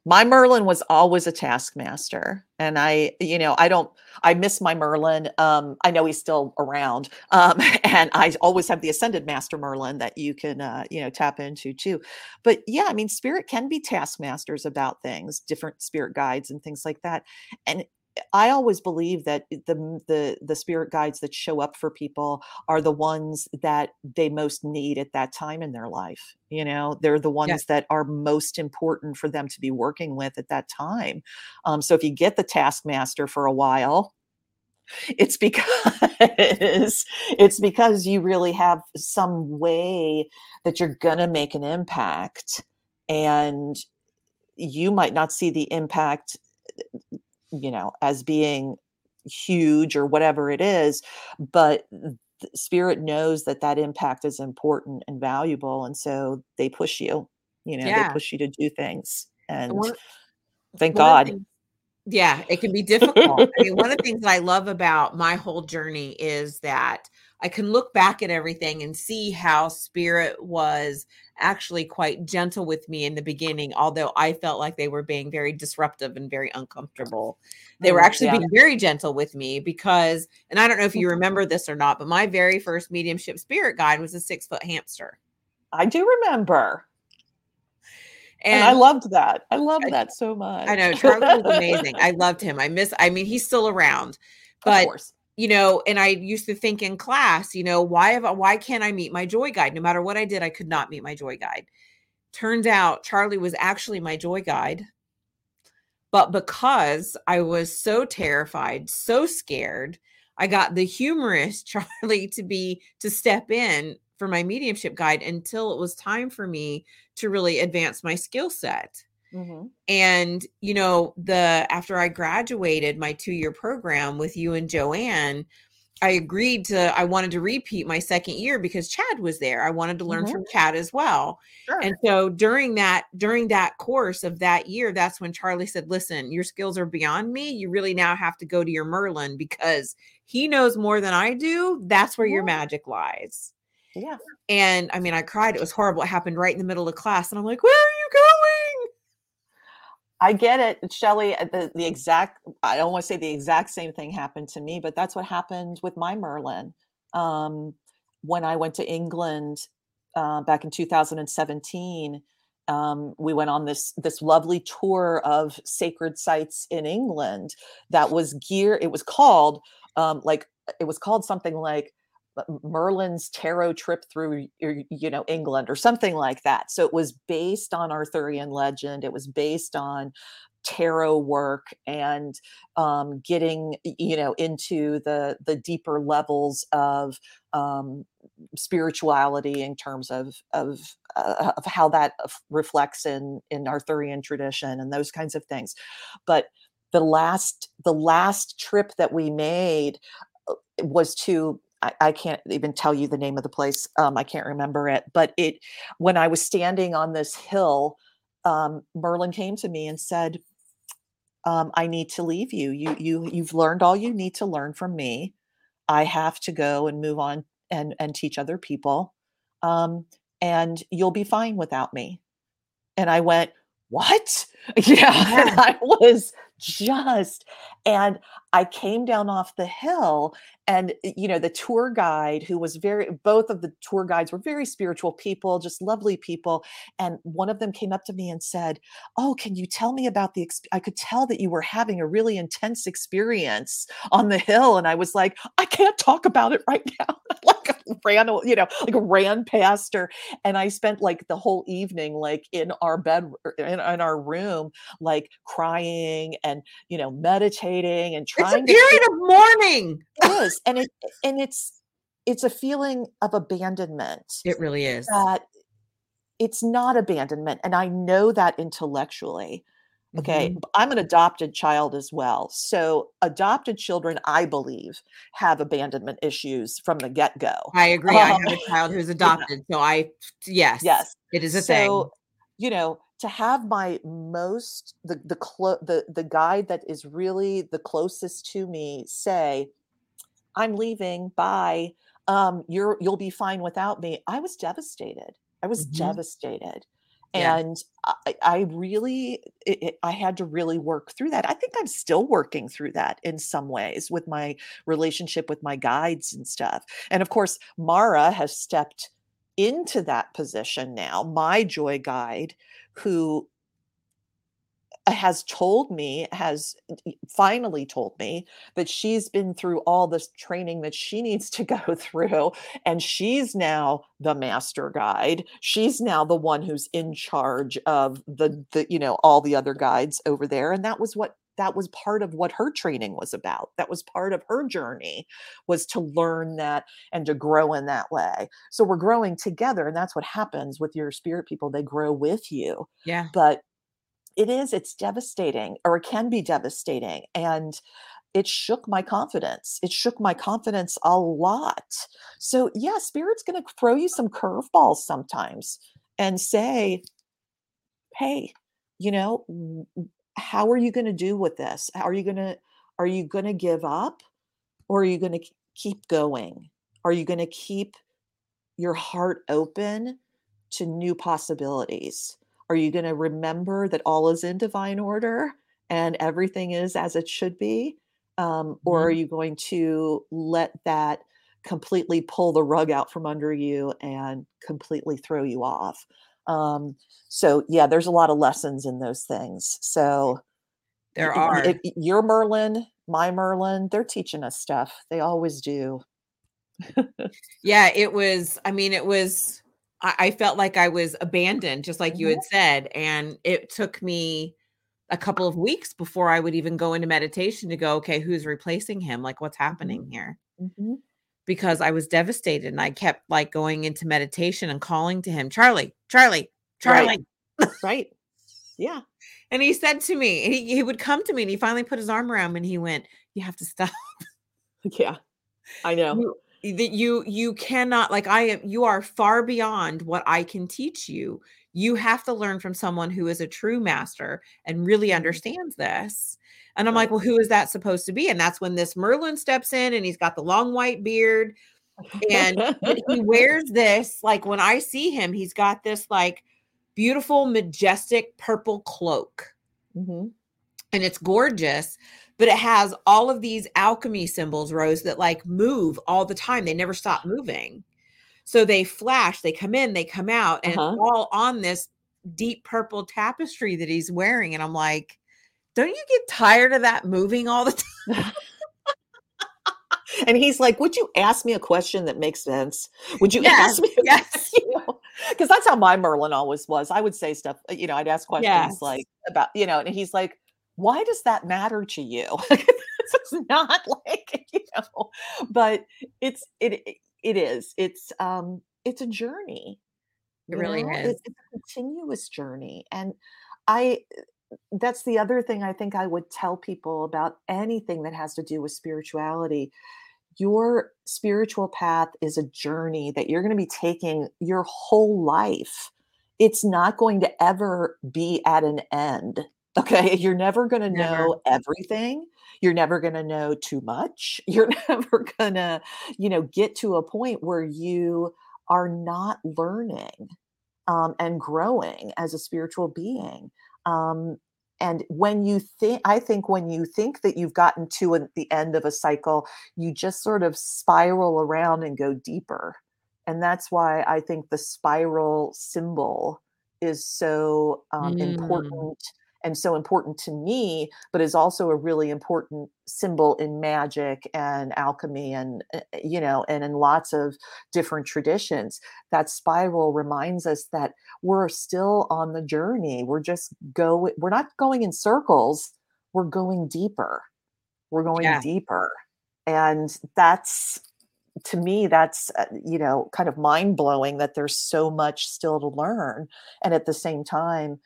S2: My Merlin was always a taskmaster, and I, you know, I don't I miss my Merlin. Um, I know he's still around. Um, and I always have the ascended master Merlin that you can uh, you know, tap into too. But yeah, I mean, spirit can be taskmasters about things, different spirit guides and things like that. And I always believe that the the the spirit guides that show up for people are the ones that they most need at that time in their life. You know, they're the ones
S1: Yes.
S2: that are most important for them to be working with at that time. Um, so if you get the taskmaster for a while, it's because it's because you really have some way that you're gonna make an impact, and you might not see the impact you know, as being huge or whatever it is, but spirit knows that that impact is important and valuable, and so they push you. You know, they push you to do things,
S1: And one,
S2: thank God.
S1: things Yeah, it can be difficult. I mean, one of the things that I love about my whole journey is that I can look back at everything and see how spirit was actually quite gentle with me in the beginning, although I felt like they were being very disruptive and very uncomfortable. They were
S2: Mm,
S1: actually
S2: yeah.
S1: being very gentle with me because, and I don't know if you remember this or not, but my very first mediumship spirit guide was a six foot hamster.
S2: I do remember, and,
S1: And
S2: I loved that. I loved
S1: I-
S2: that so much.
S1: I know Charlie was amazing. I loved him. I miss, I mean, he's still around,
S2: of
S1: but
S2: course.
S1: You know, and I used to think in class, you know, why have I, why can't I meet my joy guide? No matter what I did, I could not meet my joy guide. Turns out Charlie was actually my joy guide. But because I was so terrified, so scared, I got the humorous Charlie to be to step in for my mediumship guide until it was time for me to really advance my skill set
S2: Mhm.
S1: and you know the after i graduated my two year program with you and joanne i agreed to i wanted to repeat my second year because chad was there i wanted to learn
S2: Mhm.
S1: from chad as well
S2: Sure.
S1: and so during that during that course of that year that's when charlie said listen your skills are beyond me you really now have to go to your merlin because he knows more than i do that's where your
S2: Mhm.
S1: magic lies
S2: yeah.
S1: and i mean i cried it was horrible it happened right in the middle of class and i'm like where are you going
S2: I get it, Shelley. uh, The, the exact, I don't want to say the exact same thing happened to me, but that's what happened with my Merlin. Um, when I went to England uh, back in 2017, um, we went on this this lovely tour of sacred sites in England that was gear. It was called um, like it was called something like Merlin's tarot trip through you know England or something like that. So it was based on Arthurian legend. It was based on tarot work and um, getting you know into the the deeper levels of um, spirituality in terms of of uh, of how that reflects in in Arthurian tradition and those kinds of things. But the last the last trip that we made uh, was to I, I can't even tell you the name of the place. Um, I can't remember it, but it when I was standing on this hill, um, Merlin came to me and said, um, "I need to leave you. You you you've learned all you need to learn from me. I have to go and move on and and teach other people, um, and you'll be fine without me." And I went, "What?" Yeah,
S1: Yeah.
S2: I was just and I came down off the hill and uh, you know the tour guide who was very both of the tour guides were very spiritual people just lovely people and one of them came up to me and said oh can you tell me about the exp- i could tell that you were having a really intense experience on the hill and i was like i can't talk about it right now like ran you know like ran past her and i spent like the whole evening like in our bed er, in, in our room like crying and you know meditating and
S1: it's a
S2: trying to
S1: period of mourning
S2: it is and it and it's it's a feeling of abandonment
S1: it really is
S2: that it's not abandonment and i know that intellectually okay
S1: Mhm.
S2: b- i'm an adopted child as well so adopted children i believe have abandonment issues from the get-go
S1: I agree. I have
S2: Um,
S1: a child who's adopted, so I yes,
S2: yes
S1: it is a thing.
S2: so you know to have my most the the clo- the the guide that is really the closest to me say i'm leaving bye. Um you're you'll be fine without me i was devastated. I was
S1: Mhm.
S2: devastated.
S1: Yeah.
S2: and I, I really it, it- i had to really work through that. I think i'm still working through that in some ways with my relationship with my guides and stuff. And of course mara has stepped into that position now my joy guide who uh, has told me, has uh, finally told me that she's been through all this training that she needs to go through. And she's now the master guide. She's now the one who's in charge of the, the you know, all the other guides over there. And that was what that was part of what her training was about that was part of her journey was to learn that and to grow in that way. So we're growing together and that's what happens with your spirit people they grow with you
S1: yeah.
S2: but it is it's devastating or it can be devastating and it shook my confidence it shook my confidence a lot. So yeah spirit's going to throw you some curveballs sometimes and say hey you know how are you going to do with this how are you going to are you going to give up or are you going to keep going are you going to keep your heart open to new possibilities are you going to remember that all is in divine order and everything is as it should be? Um, or mm-hmm. are you going to let that completely pull the rug out from under you and completely throw you off? Um, so, yeah, there's a lot of lessons in those things. So,
S1: there are. If,
S2: your Merlin, my Merlin, they're teaching us stuff. They always do.
S1: yeah, it was, I mean, it was I, I felt like I was abandoned, just like you had mm-hmm. said. And it took me a couple of weeks before I would even go into meditation to go, okay, who's replacing him? Like, what's happening mm-hmm. here? Mm-hmm. Because I was devastated and I kept like going into meditation and calling to him, Charlie, Charlie, Charlie.
S2: Right. right. Yeah.
S1: And he said to me, and he, he would come to me and he finally put his arm around me and he went, You have to stop.
S2: Yeah. I know
S1: that you you cannot like i am you are far beyond what i can teach you you have to learn from someone who is a true master and really mm-hmm. understands this and i'm like well who is that supposed to be and that's when this merlin steps in and he's got the long white beard and he wears this like when i see him he's got this like beautiful majestic purple cloak mm-hmm. and it's gorgeous but it has all of these alchemy symbols, Rose, that like move all the time. They never stop moving. So they flash, they come in, they come out, and uh-huh. it's all on this deep purple tapestry that he's wearing. And I'm like, don't you get tired of that moving all the time?
S2: and he's like, Would you ask me a question that makes sense? Would you yes, ask me?
S1: Yes.
S2: Because that's how my Merlin always was. I would say stuff, you know, I'd ask questions yes. like about, you know, and he's like, why does that matter to you it's not like you know but it's it it is it's um it's a journey
S1: it really
S2: know?
S1: is
S2: it's, it's a continuous journey and i that's the other thing i think i would tell people about anything that has to do with spirituality your spiritual path is a journey that you're going to be taking your whole life it's not going to ever be at an end Okay. You're never going to know everything. You're never going to know too much. You're never going to, you know, get to a point where you are not learning um, and growing as a spiritual being. Um, and when you think, I think when you think that you've gotten to a, the end of a cycle, you just sort of spiral around and go deeper. And that's why I think the spiral symbol is so um, mm. important and so important to me, but is also a really important symbol in magic and alchemy and, eh, eh, you know, and in lots of different traditions. That spiral reminds us that we're still on the journey. We're just go, we're not going in circles, we're going deeper. We're going yeah. deeper. And that's, to me that's uh, you know kind of mind blowing that there's so much still to learn and at the same time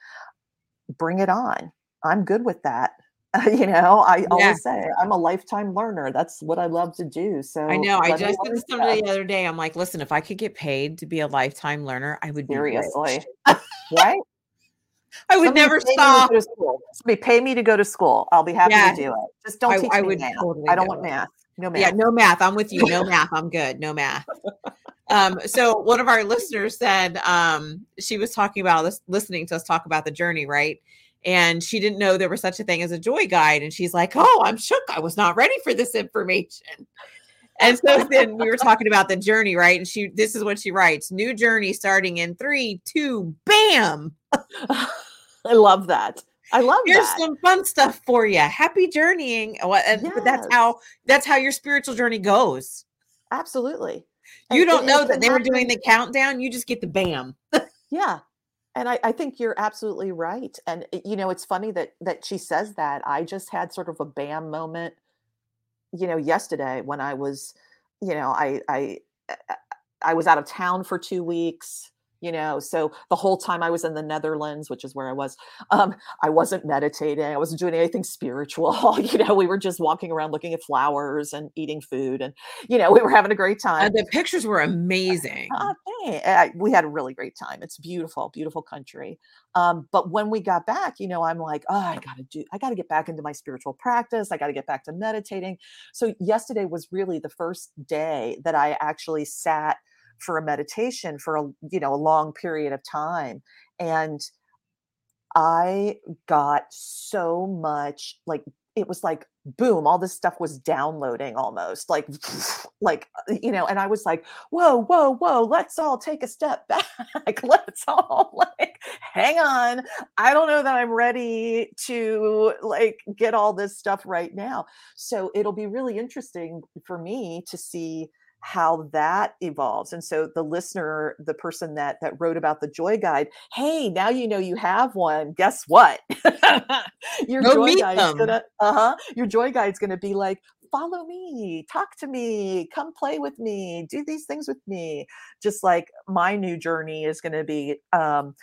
S2: bring it on. I'm good with that. you know, I yeah. always say I'm a lifetime learner. That's what I love to do. So
S1: I know. I just said somebody the other day. I'm like, listen, if I could get paid to be a lifetime learner, I would
S2: seriously. right?
S1: I would Somebody never stop.
S2: Somebody pay me to go to school. I'll be happy yeah. to do it. Just don't I, teach I me math. Totally I don't want math. No math.
S1: Yeah, no math. I'm with you. No math. I'm good. No math. Um, so one of our listeners said um, she was talking about this, listening to us talk about the journey, right? And she didn't know there was such a thing as a joy guide. And she's like, Oh, I'm shook. I was not ready for this information. And so then we were talking about the journey, right? And she, this is what she writes new journey starting in three, two, bam.
S2: I love that. I love
S1: Here's
S2: that.
S1: some fun stuff for you. Happy journeying. And but that's how that's how your spiritual journey goes.
S2: Absolutely.
S1: You don't know that they were doing the countdown. You just get the bam.
S2: Yeah. And I, I think you're absolutely right. And eh, you know, it's funny that that she says that. I just had sort of a bam moment, you know, yesterday when I was, you know, I I I- I was out of town for two weeks, you know, so the whole time I was in the Netherlands, which is where I was, um, I wasn't meditating, I wasn't doing anything spiritual. You know, we were just walking around looking at flowers and eating food and you know, we were having a great time.
S1: Uh, the pictures were amazing.
S2: Thank- I, we had a really great time. It's beautiful, beautiful country. Um, but when we got back, you know, I'm like, oh, I gotta do, I gotta get back into my spiritual practice. I gotta get back to meditating. So yesterday was really the first day that I actually sat for a meditation for a you know a long period of time, and I got so much like it was like boom all this stuff was downloading almost like like uh, you know and i was like whoa whoa whoa let's all take a step back let's all like hang on i don't know that i'm ready to like get all this stuff right now. So it'll be really interesting for me to see how that evolves. And so the listener the person that that wrote about the joy guide hey now you know you have one. Guess what? Your
S1: Go
S2: joy guide's
S1: them.
S2: gonna uh-huh. Your joy guide's gonna be like follow me. Talk to me. Come play with me. Do these things with me just like my new journey is going to be um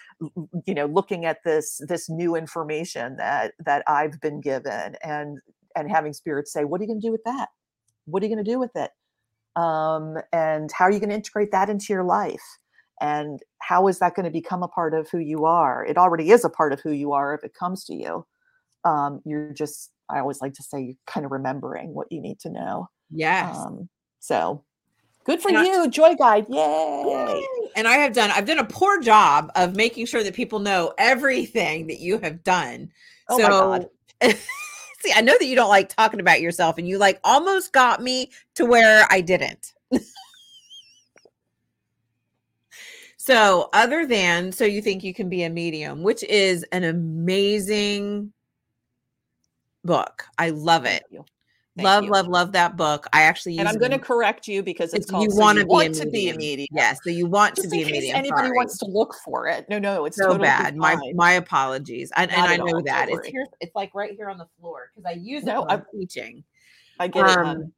S2: you know looking at this this new information that that i've been given and and having spirits say what are you going to do with that? What are you going to do with it um and how are you going to integrate that into your life and how is that going to become a part of who you are it already is a part of who you are if it comes to you um you're just i always like to say you're kind of remembering what you need to know
S1: Yes.
S2: um so good for
S1: And I-
S2: you joy guide yay
S1: Yay. And I have done I've done a poor job of making sure that people know everything that you have done.
S2: Oh my God.
S1: see, I know that you don't like talking about yourself and you like almost got me to where I didn't. so, other than so you think you can be a medium, which is an amazing book. I love it.
S2: Thank
S1: love,
S2: you.
S1: love, love that book. I actually
S2: and i'm going to correct you because it's
S1: it's
S2: called
S1: you
S2: So
S1: want to be,
S2: want
S1: a
S2: to be a
S1: medium. Yes, so you want
S2: just
S1: to be
S2: in
S1: a medium.
S2: anybody
S1: sorry.
S2: wants to look for it no no it's
S1: so
S2: totally
S1: bad. My
S2: fine.
S1: my apologies. And, and I know
S2: all,
S1: that. It's here, it's like right here on the floor because I use it
S2: No,
S1: when I'm teaching.
S2: i get it.
S1: Um,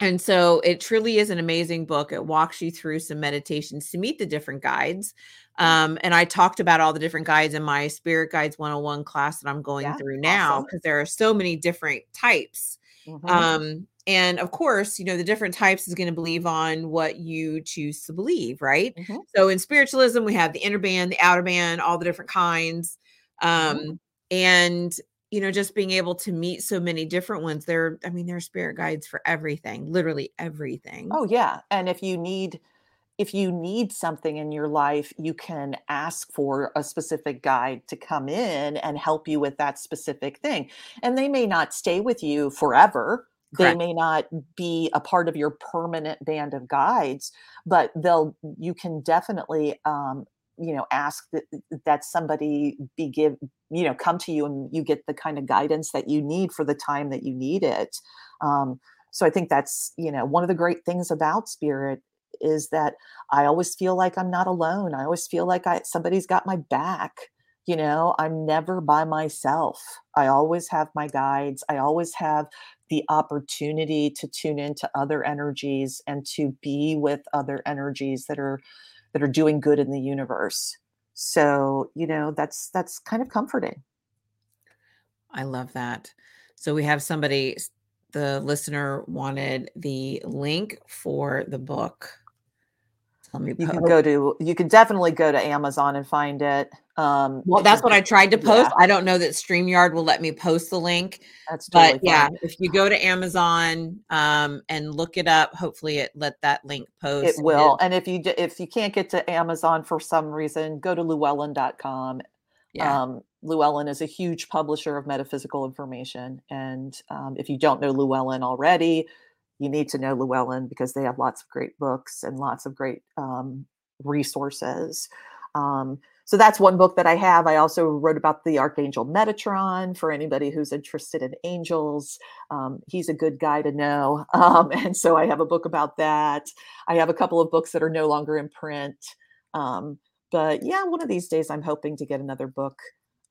S1: and so it truly is an amazing book. It walks you through some meditations to meet the different guides.
S2: Mm.
S1: Um, and I talked about all the different guides in my Spirit Guides 101 class that I'm going
S2: Yeah,
S1: through now
S2: awesome.
S1: because there are so many different types.
S2: Mhm.
S1: Um, and of course, you know, the different types is going to believe on what you choose to believe, right?
S2: Mhm.
S1: So in spiritualism, we have the inner band, the outer band, all the different kinds. Um,
S2: Mhm.
S1: and you know, just being able to meet so many different ones. There, I mean, there are spirit guides for everything, literally everything.
S2: Oh yeah, and if you need if you need something in your life, you can ask for a specific guide to come in and help you with that specific thing. And they may not stay with you forever.
S1: Correct.
S2: They may not be a part of your permanent band of guides, but they'll you can definitely um you know ask that that somebody be give you know come to you and you get the kind of guidance that you need for the time that you need it um so i think that's you know one of the great things about spirit is that i always feel like i'm not alone i always feel like i somebody's got my back you know i'm never by myself i always have my guides i always have the opportunity to tune into other energies and to be with other energies that are that are doing good in the universe so you know that's that's kind of comforting
S1: I love that. So we have somebody, the listener wanted the link for the book. Let me
S2: you can go to you can definitely go to amazon and find it um
S1: Well, that's what I tried to post.
S2: yeah.
S1: I don't know that StreamYard will let me post the link,
S2: that's
S1: but
S2: totally
S1: yeah, if you go to Amazon um, and look it up, hopefully it let that link post.
S2: it will and if you if you can't get to amazon for some reason go to llewellyn.com
S1: yeah,
S2: um, llewellyn is a huge publisher of metaphysical information and um, if you don't know llewellyn already you need to know llewellyn because they have lots of great books and lots of great um, resources um, so that's one book that I have. I also wrote about the Archangel Metatron for anybody who's interested in angels. Um, he's a good guy to know. Um, and so I have a book about that. I have a couple of books that are no longer in print. Um, but yeah, one of these days I'm hoping to get another book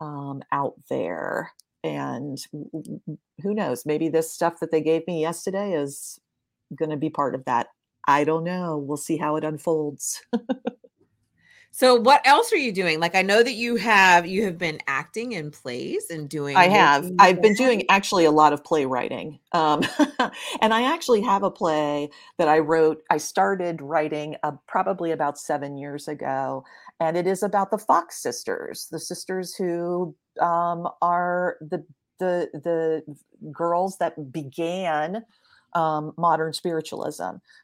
S2: um, out there. And who knows, maybe this stuff that they gave me yesterday is going to be part of that. I don't know. We'll see how it unfolds.
S1: So what else are you doing? Like I know that you have you have been acting in plays and doing
S2: I have. I've been doing actually a lot of playwriting. Um, and I actually have a play that I wrote I started writing uh, probably about 7 years ago and it is about the Fox sisters, the sisters who um, are the the the girls that began um, modern spiritualism.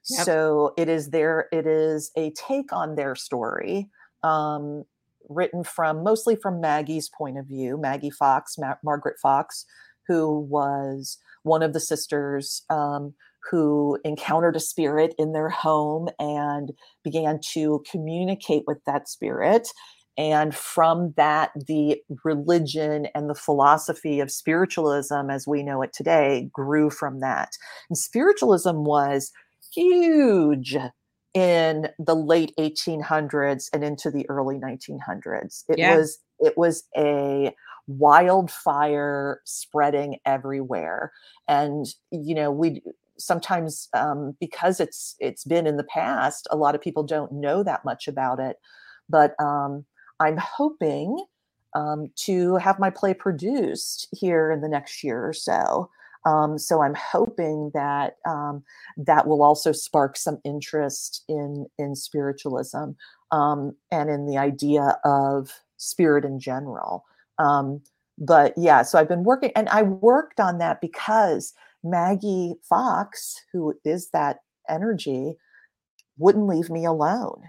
S2: Yep. So it is there. It is a take on their story, um, written from mostly from Maggie's point of view, Maggie Fox, Ma- Margaret Fox, who was one of the sisters um, who encountered a spirit in their home and began to communicate with that spirit. And from that, the religion and the philosophy of spiritualism as we know it today grew from that. And spiritualism was huge in the late 1800s and into the early 1900s. It yeah. was it was a wildfire spreading everywhere, and you know we sometimes um, because it's it's been in the past, a lot of people don't know that much about it. But um, I'm hoping um, to have my play produced here in the next year or so. Um, so I'm hoping that um, that will also spark some interest in in spiritualism um, and in the idea of spirit in general. Um, but yeah, so I've been working, and I worked on that because Maggie Fox, who is that energy, wouldn't leave me alone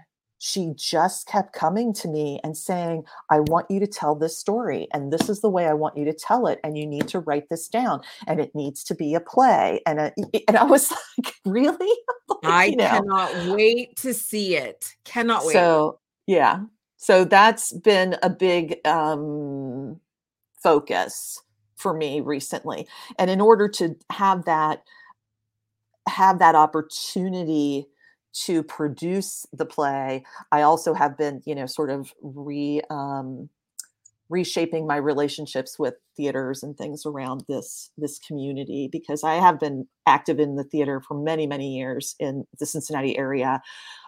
S2: she just kept coming to me and saying, I want you to tell this story, and this is the way I want you to tell it, and you need to write this down, and it needs to be a play. And, a, and I was like, Really? like,
S1: I you know. cannot wait to see it. Cannot wait.
S2: So, yeah. So that's been a big um, focus for me recently. And in order to have that, have that opportunity to produce the play, I also have been, you know, sort of re um, reshaping my relationships with theaters and things around this this community because I have been active in the theater for many many years in the Cincinnati area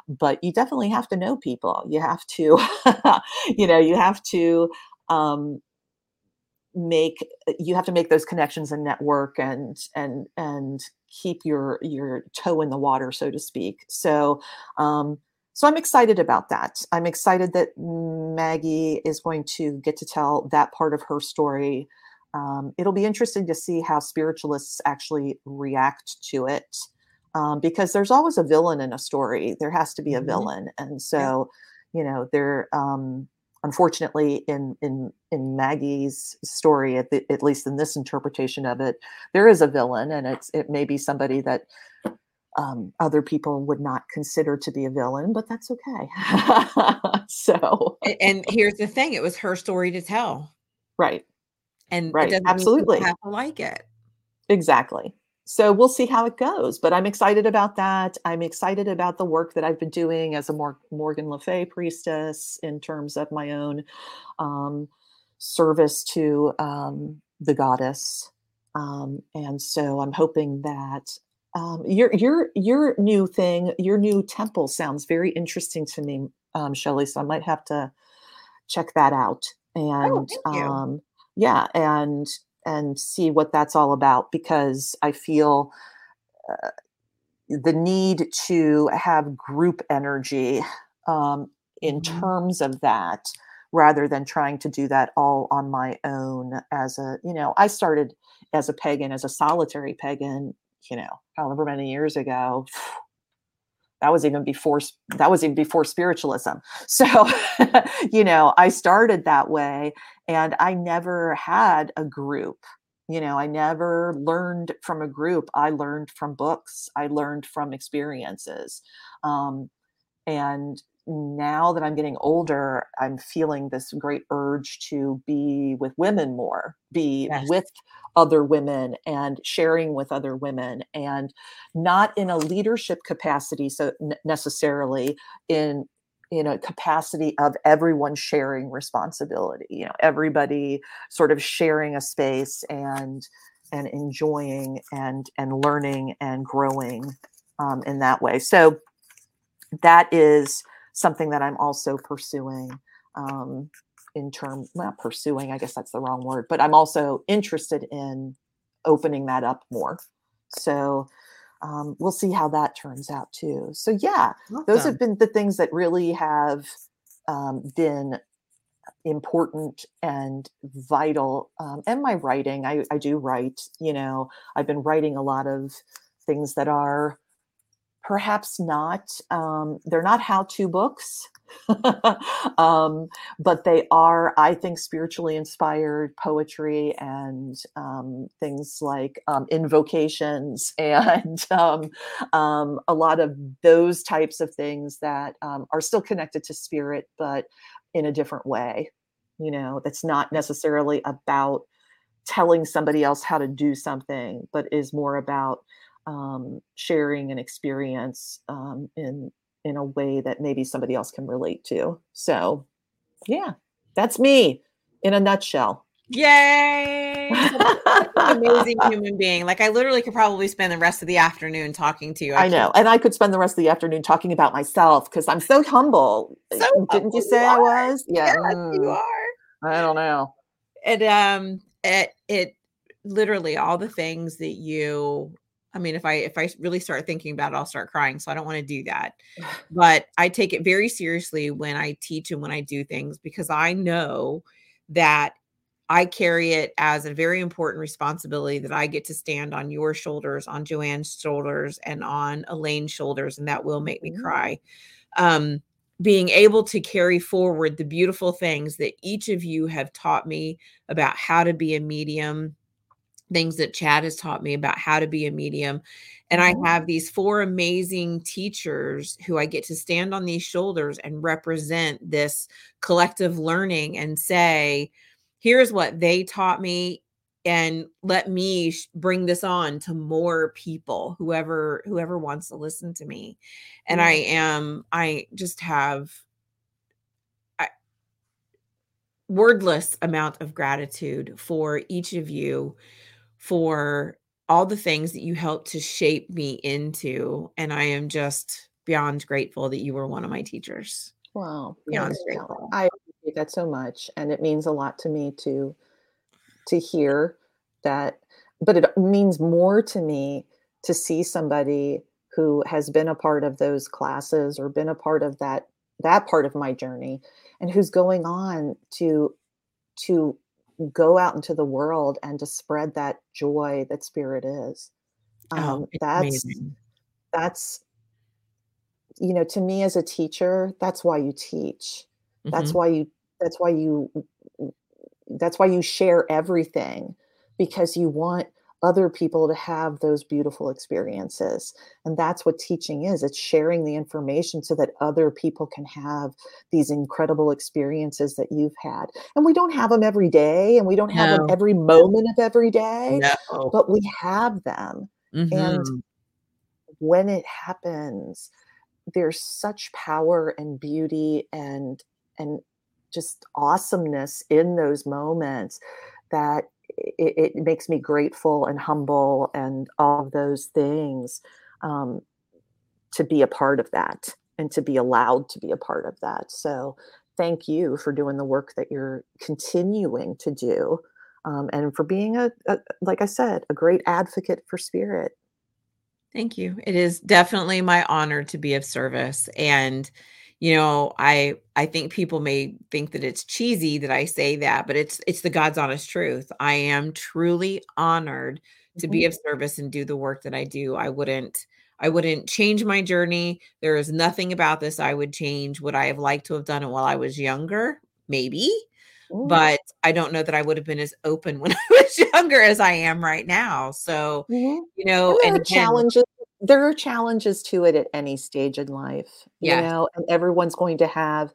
S2: but you definitely have to know people you have to you know you have to um, make you have to make those connections and network and and and keep your your toe in the water so to speak. So um so i'm excited about that. I'm excited that maggie is going to get to tell that part of her story. Um, it'll be interesting to see how spiritualists actually react to it um, because there's always a villain in a story. There has to be a mm-hmm. villain. And so yeah. you know there um unfortunately in in in maggie's story at, the, at least in this interpretation of it there is a villain and it's it may be somebody that um, other people would not consider to be a villain but that's okay. So
S1: and, and, here's the thing it was her story to tell.
S2: Right.
S1: And
S2: right. absolutely.
S1: have to like it.
S2: Exactly so we'll see how it goes. But I'm excited about that. I'm excited about the work that I've been doing as a Mor- Morgan Le Fay priestess in terms of my own um, service to um, the goddess. Um, and so I'm hoping that um, your your your new thing, your new temple sounds very interesting to me, um, Shelley. So I might have to check that out. Oh, and oh, um, yeah, and and see what that's all about because I feel uh, the need to have group energy um, in mm-hmm. terms of that rather than trying to do that all on my own as a you know i started as a pagan as a solitary pagan you know however many years ago that was even before that was even before spiritualism. So you know i started that way and i never had a group you know i never learned from a group. I learned from books. I learned from experiences. Um, and now that I'm getting older, I'm feeling this great urge to be with women more, be yes. with other women and sharing with other women and not in a leadership capacity so necessarily in in a capacity of everyone sharing responsibility you know everybody sort of sharing a space and and enjoying and and learning and growing um, in that way so that is something that i'm also pursuing um, in term not pursuing i guess that's the wrong word but i'm also interested in opening that up more. So um, we'll see how that turns out too. So yeah those have been the things that really have um, been important and vital um, and my writing I, I do write you know i've been writing a lot of things that are perhaps not um, they're not how-to books um, but they are i think spiritually inspired poetry and um, things like um, invocations and um, um, a lot of those types of things that are still connected to spirit but in a different way you know that's not necessarily about telling somebody else how to do something but is more about um, sharing an experience um, in in a way that maybe somebody else can relate to. So, yeah, that's me in a nutshell.
S1: Yay! amazing human being. Like I literally could probably spend the rest of the afternoon talking to you.
S2: I, I know, and I could spend the rest of the afternoon talking about myself because I'm so humble. So Didn't humble you say you I was?
S1: Yeah, yes, mm, you are.
S2: I don't know.
S1: It um it it literally all the things that you I mean, if I if I really start thinking about it, I'll start crying. So I don't want to do that. But I take it very seriously when I teach and when I do things because I know that I carry it as a very important responsibility that I get to stand on your shoulders, on Joanne's shoulders, and on Elaine's shoulders, and that will make me mm-hmm. cry. Um, being able to carry forward the beautiful things that each of you have taught me about how to be a medium, things that Chad has taught me about how to be a medium. And I mm-hmm. have these four amazing teachers who I get to stand on these shoulders and represent this collective learning and say, here's what they taught me and let me bring this on to more people whoever whoever wants to listen to me and i am i just have a wordless amount of gratitude for each of you for all the things that you helped to shape me into. And I am just beyond grateful that you were one of my teachers.
S2: Wow. Beyond grateful. I appreciate that so much. And it means a lot to me to to hear that, but it means more to me to see somebody who has been a part of those classes or been a part of that that part of my journey and who's going on to to go out into the world and to spread that joy that spirit is oh, um, oh, that's amazing. that's you know to me as a teacher that's why you teach mm-hmm. that's why you that's why you that's why you share everything because you want other people to have those beautiful experiences. And that's what teaching is it's sharing the information so that other people can have these incredible experiences that you've had. And we don't have them every day and we don't have no. them every moment of every day, no. but we have them. Mm-hmm. And when it happens, there's such power and beauty and and just awesomeness in those moments that it, it, makes me grateful and humble and all of those things um, to be a part of that and to be allowed to be a part of that. So thank you for doing the work that you're continuing to do um, and for being a, a, like I said, a great advocate for spirit.
S1: Thank you. It is definitely my honor to be of service and you know i i think people may think that it's cheesy that i say that but it's it's the god's honest truth i am truly honored to mm-hmm. be of service and do the work that i do i wouldn't i wouldn't change my journey there is nothing about this i would change would i have liked to have done it while i was younger maybe Ooh. but i don't know that i would have been as open when i was younger as i am right now so mm-hmm. you know
S2: and, and challenges there are challenges to it at any stage in life, you know, and everyone's going to have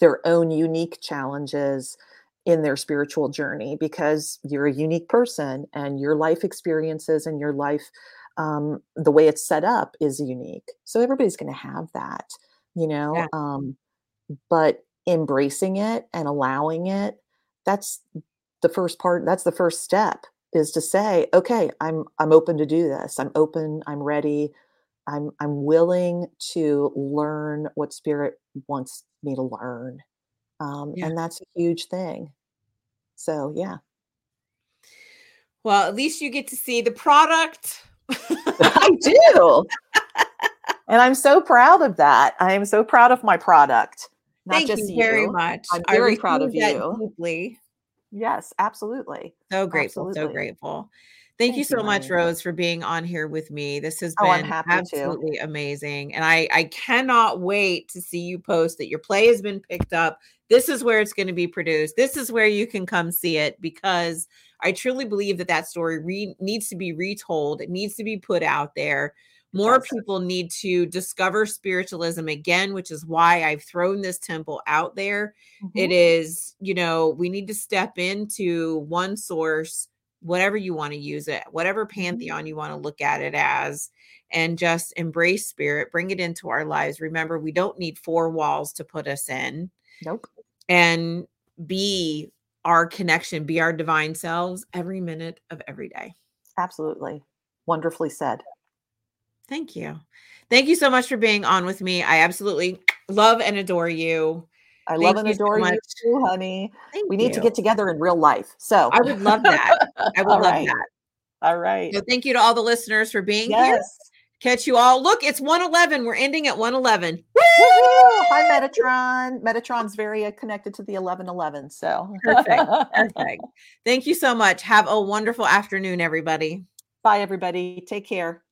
S2: their own unique challenges in their spiritual journey because you're a unique person and your life experiences and your life um, the way it's set up is unique. So everybody's going to have that you know
S1: Yeah.
S2: um, but embracing it and allowing it that's the first part that's the first step is to say okay i'm i'm open to do this i'm open i'm ready i'm i'm willing to learn what spirit wants me to learn um,
S1: Yeah.
S2: and that's a huge thing so yeah
S1: Well, at least you get to see the product.
S2: i do and i'm so proud of that i am so proud of my product not
S1: Thank
S2: just
S1: you very
S2: you.
S1: much.
S2: I'm very proud of you.
S1: Deeply.
S2: Yes absolutely
S1: So grateful, so grateful. Thank, you
S2: Thank you,
S1: so much. Rose, for being on here with me. This has
S2: Oh,
S1: been
S2: happy to.
S1: absolutely amazing. And I, I cannot wait to see you post that your play has been picked up. This is where it's going to be produced. This is where you can come see it because I truly believe that that story re- needs to be retold. It needs to be put out there. More
S2: does.
S1: people need to discover spiritualism again, which is why I've thrown this temple out there. It
S2: Mhm.
S1: is you know we need to step into one source whatever you want to use it whatever
S2: Mm-hmm.
S1: pantheon you want to look at it as and just embrace spirit bring it into our lives. Remember we don't need four walls to put us in.
S2: Nope.
S1: And be our connection be our divine selves every minute of every day.
S2: Absolutely. Wonderfully said
S1: thank you thank you so much for being on with me i absolutely love and adore you
S2: i
S1: Thank
S2: love and
S1: you so
S2: adore you too honey
S1: Thank
S2: we need to get together in real life so
S1: i would love that i would love
S2: right.
S1: that
S2: all right
S1: So thank you to all the listeners for being here. Catch you all. Look, it's 111. We're ending at 111.
S2: Woohoo! Hi, Metatron. Metatron's very uh, connected to the 1111. So
S1: Perfect. Perfect. Thank you so much. Have a wonderful afternoon, everybody.
S2: Bye, everybody. Take care.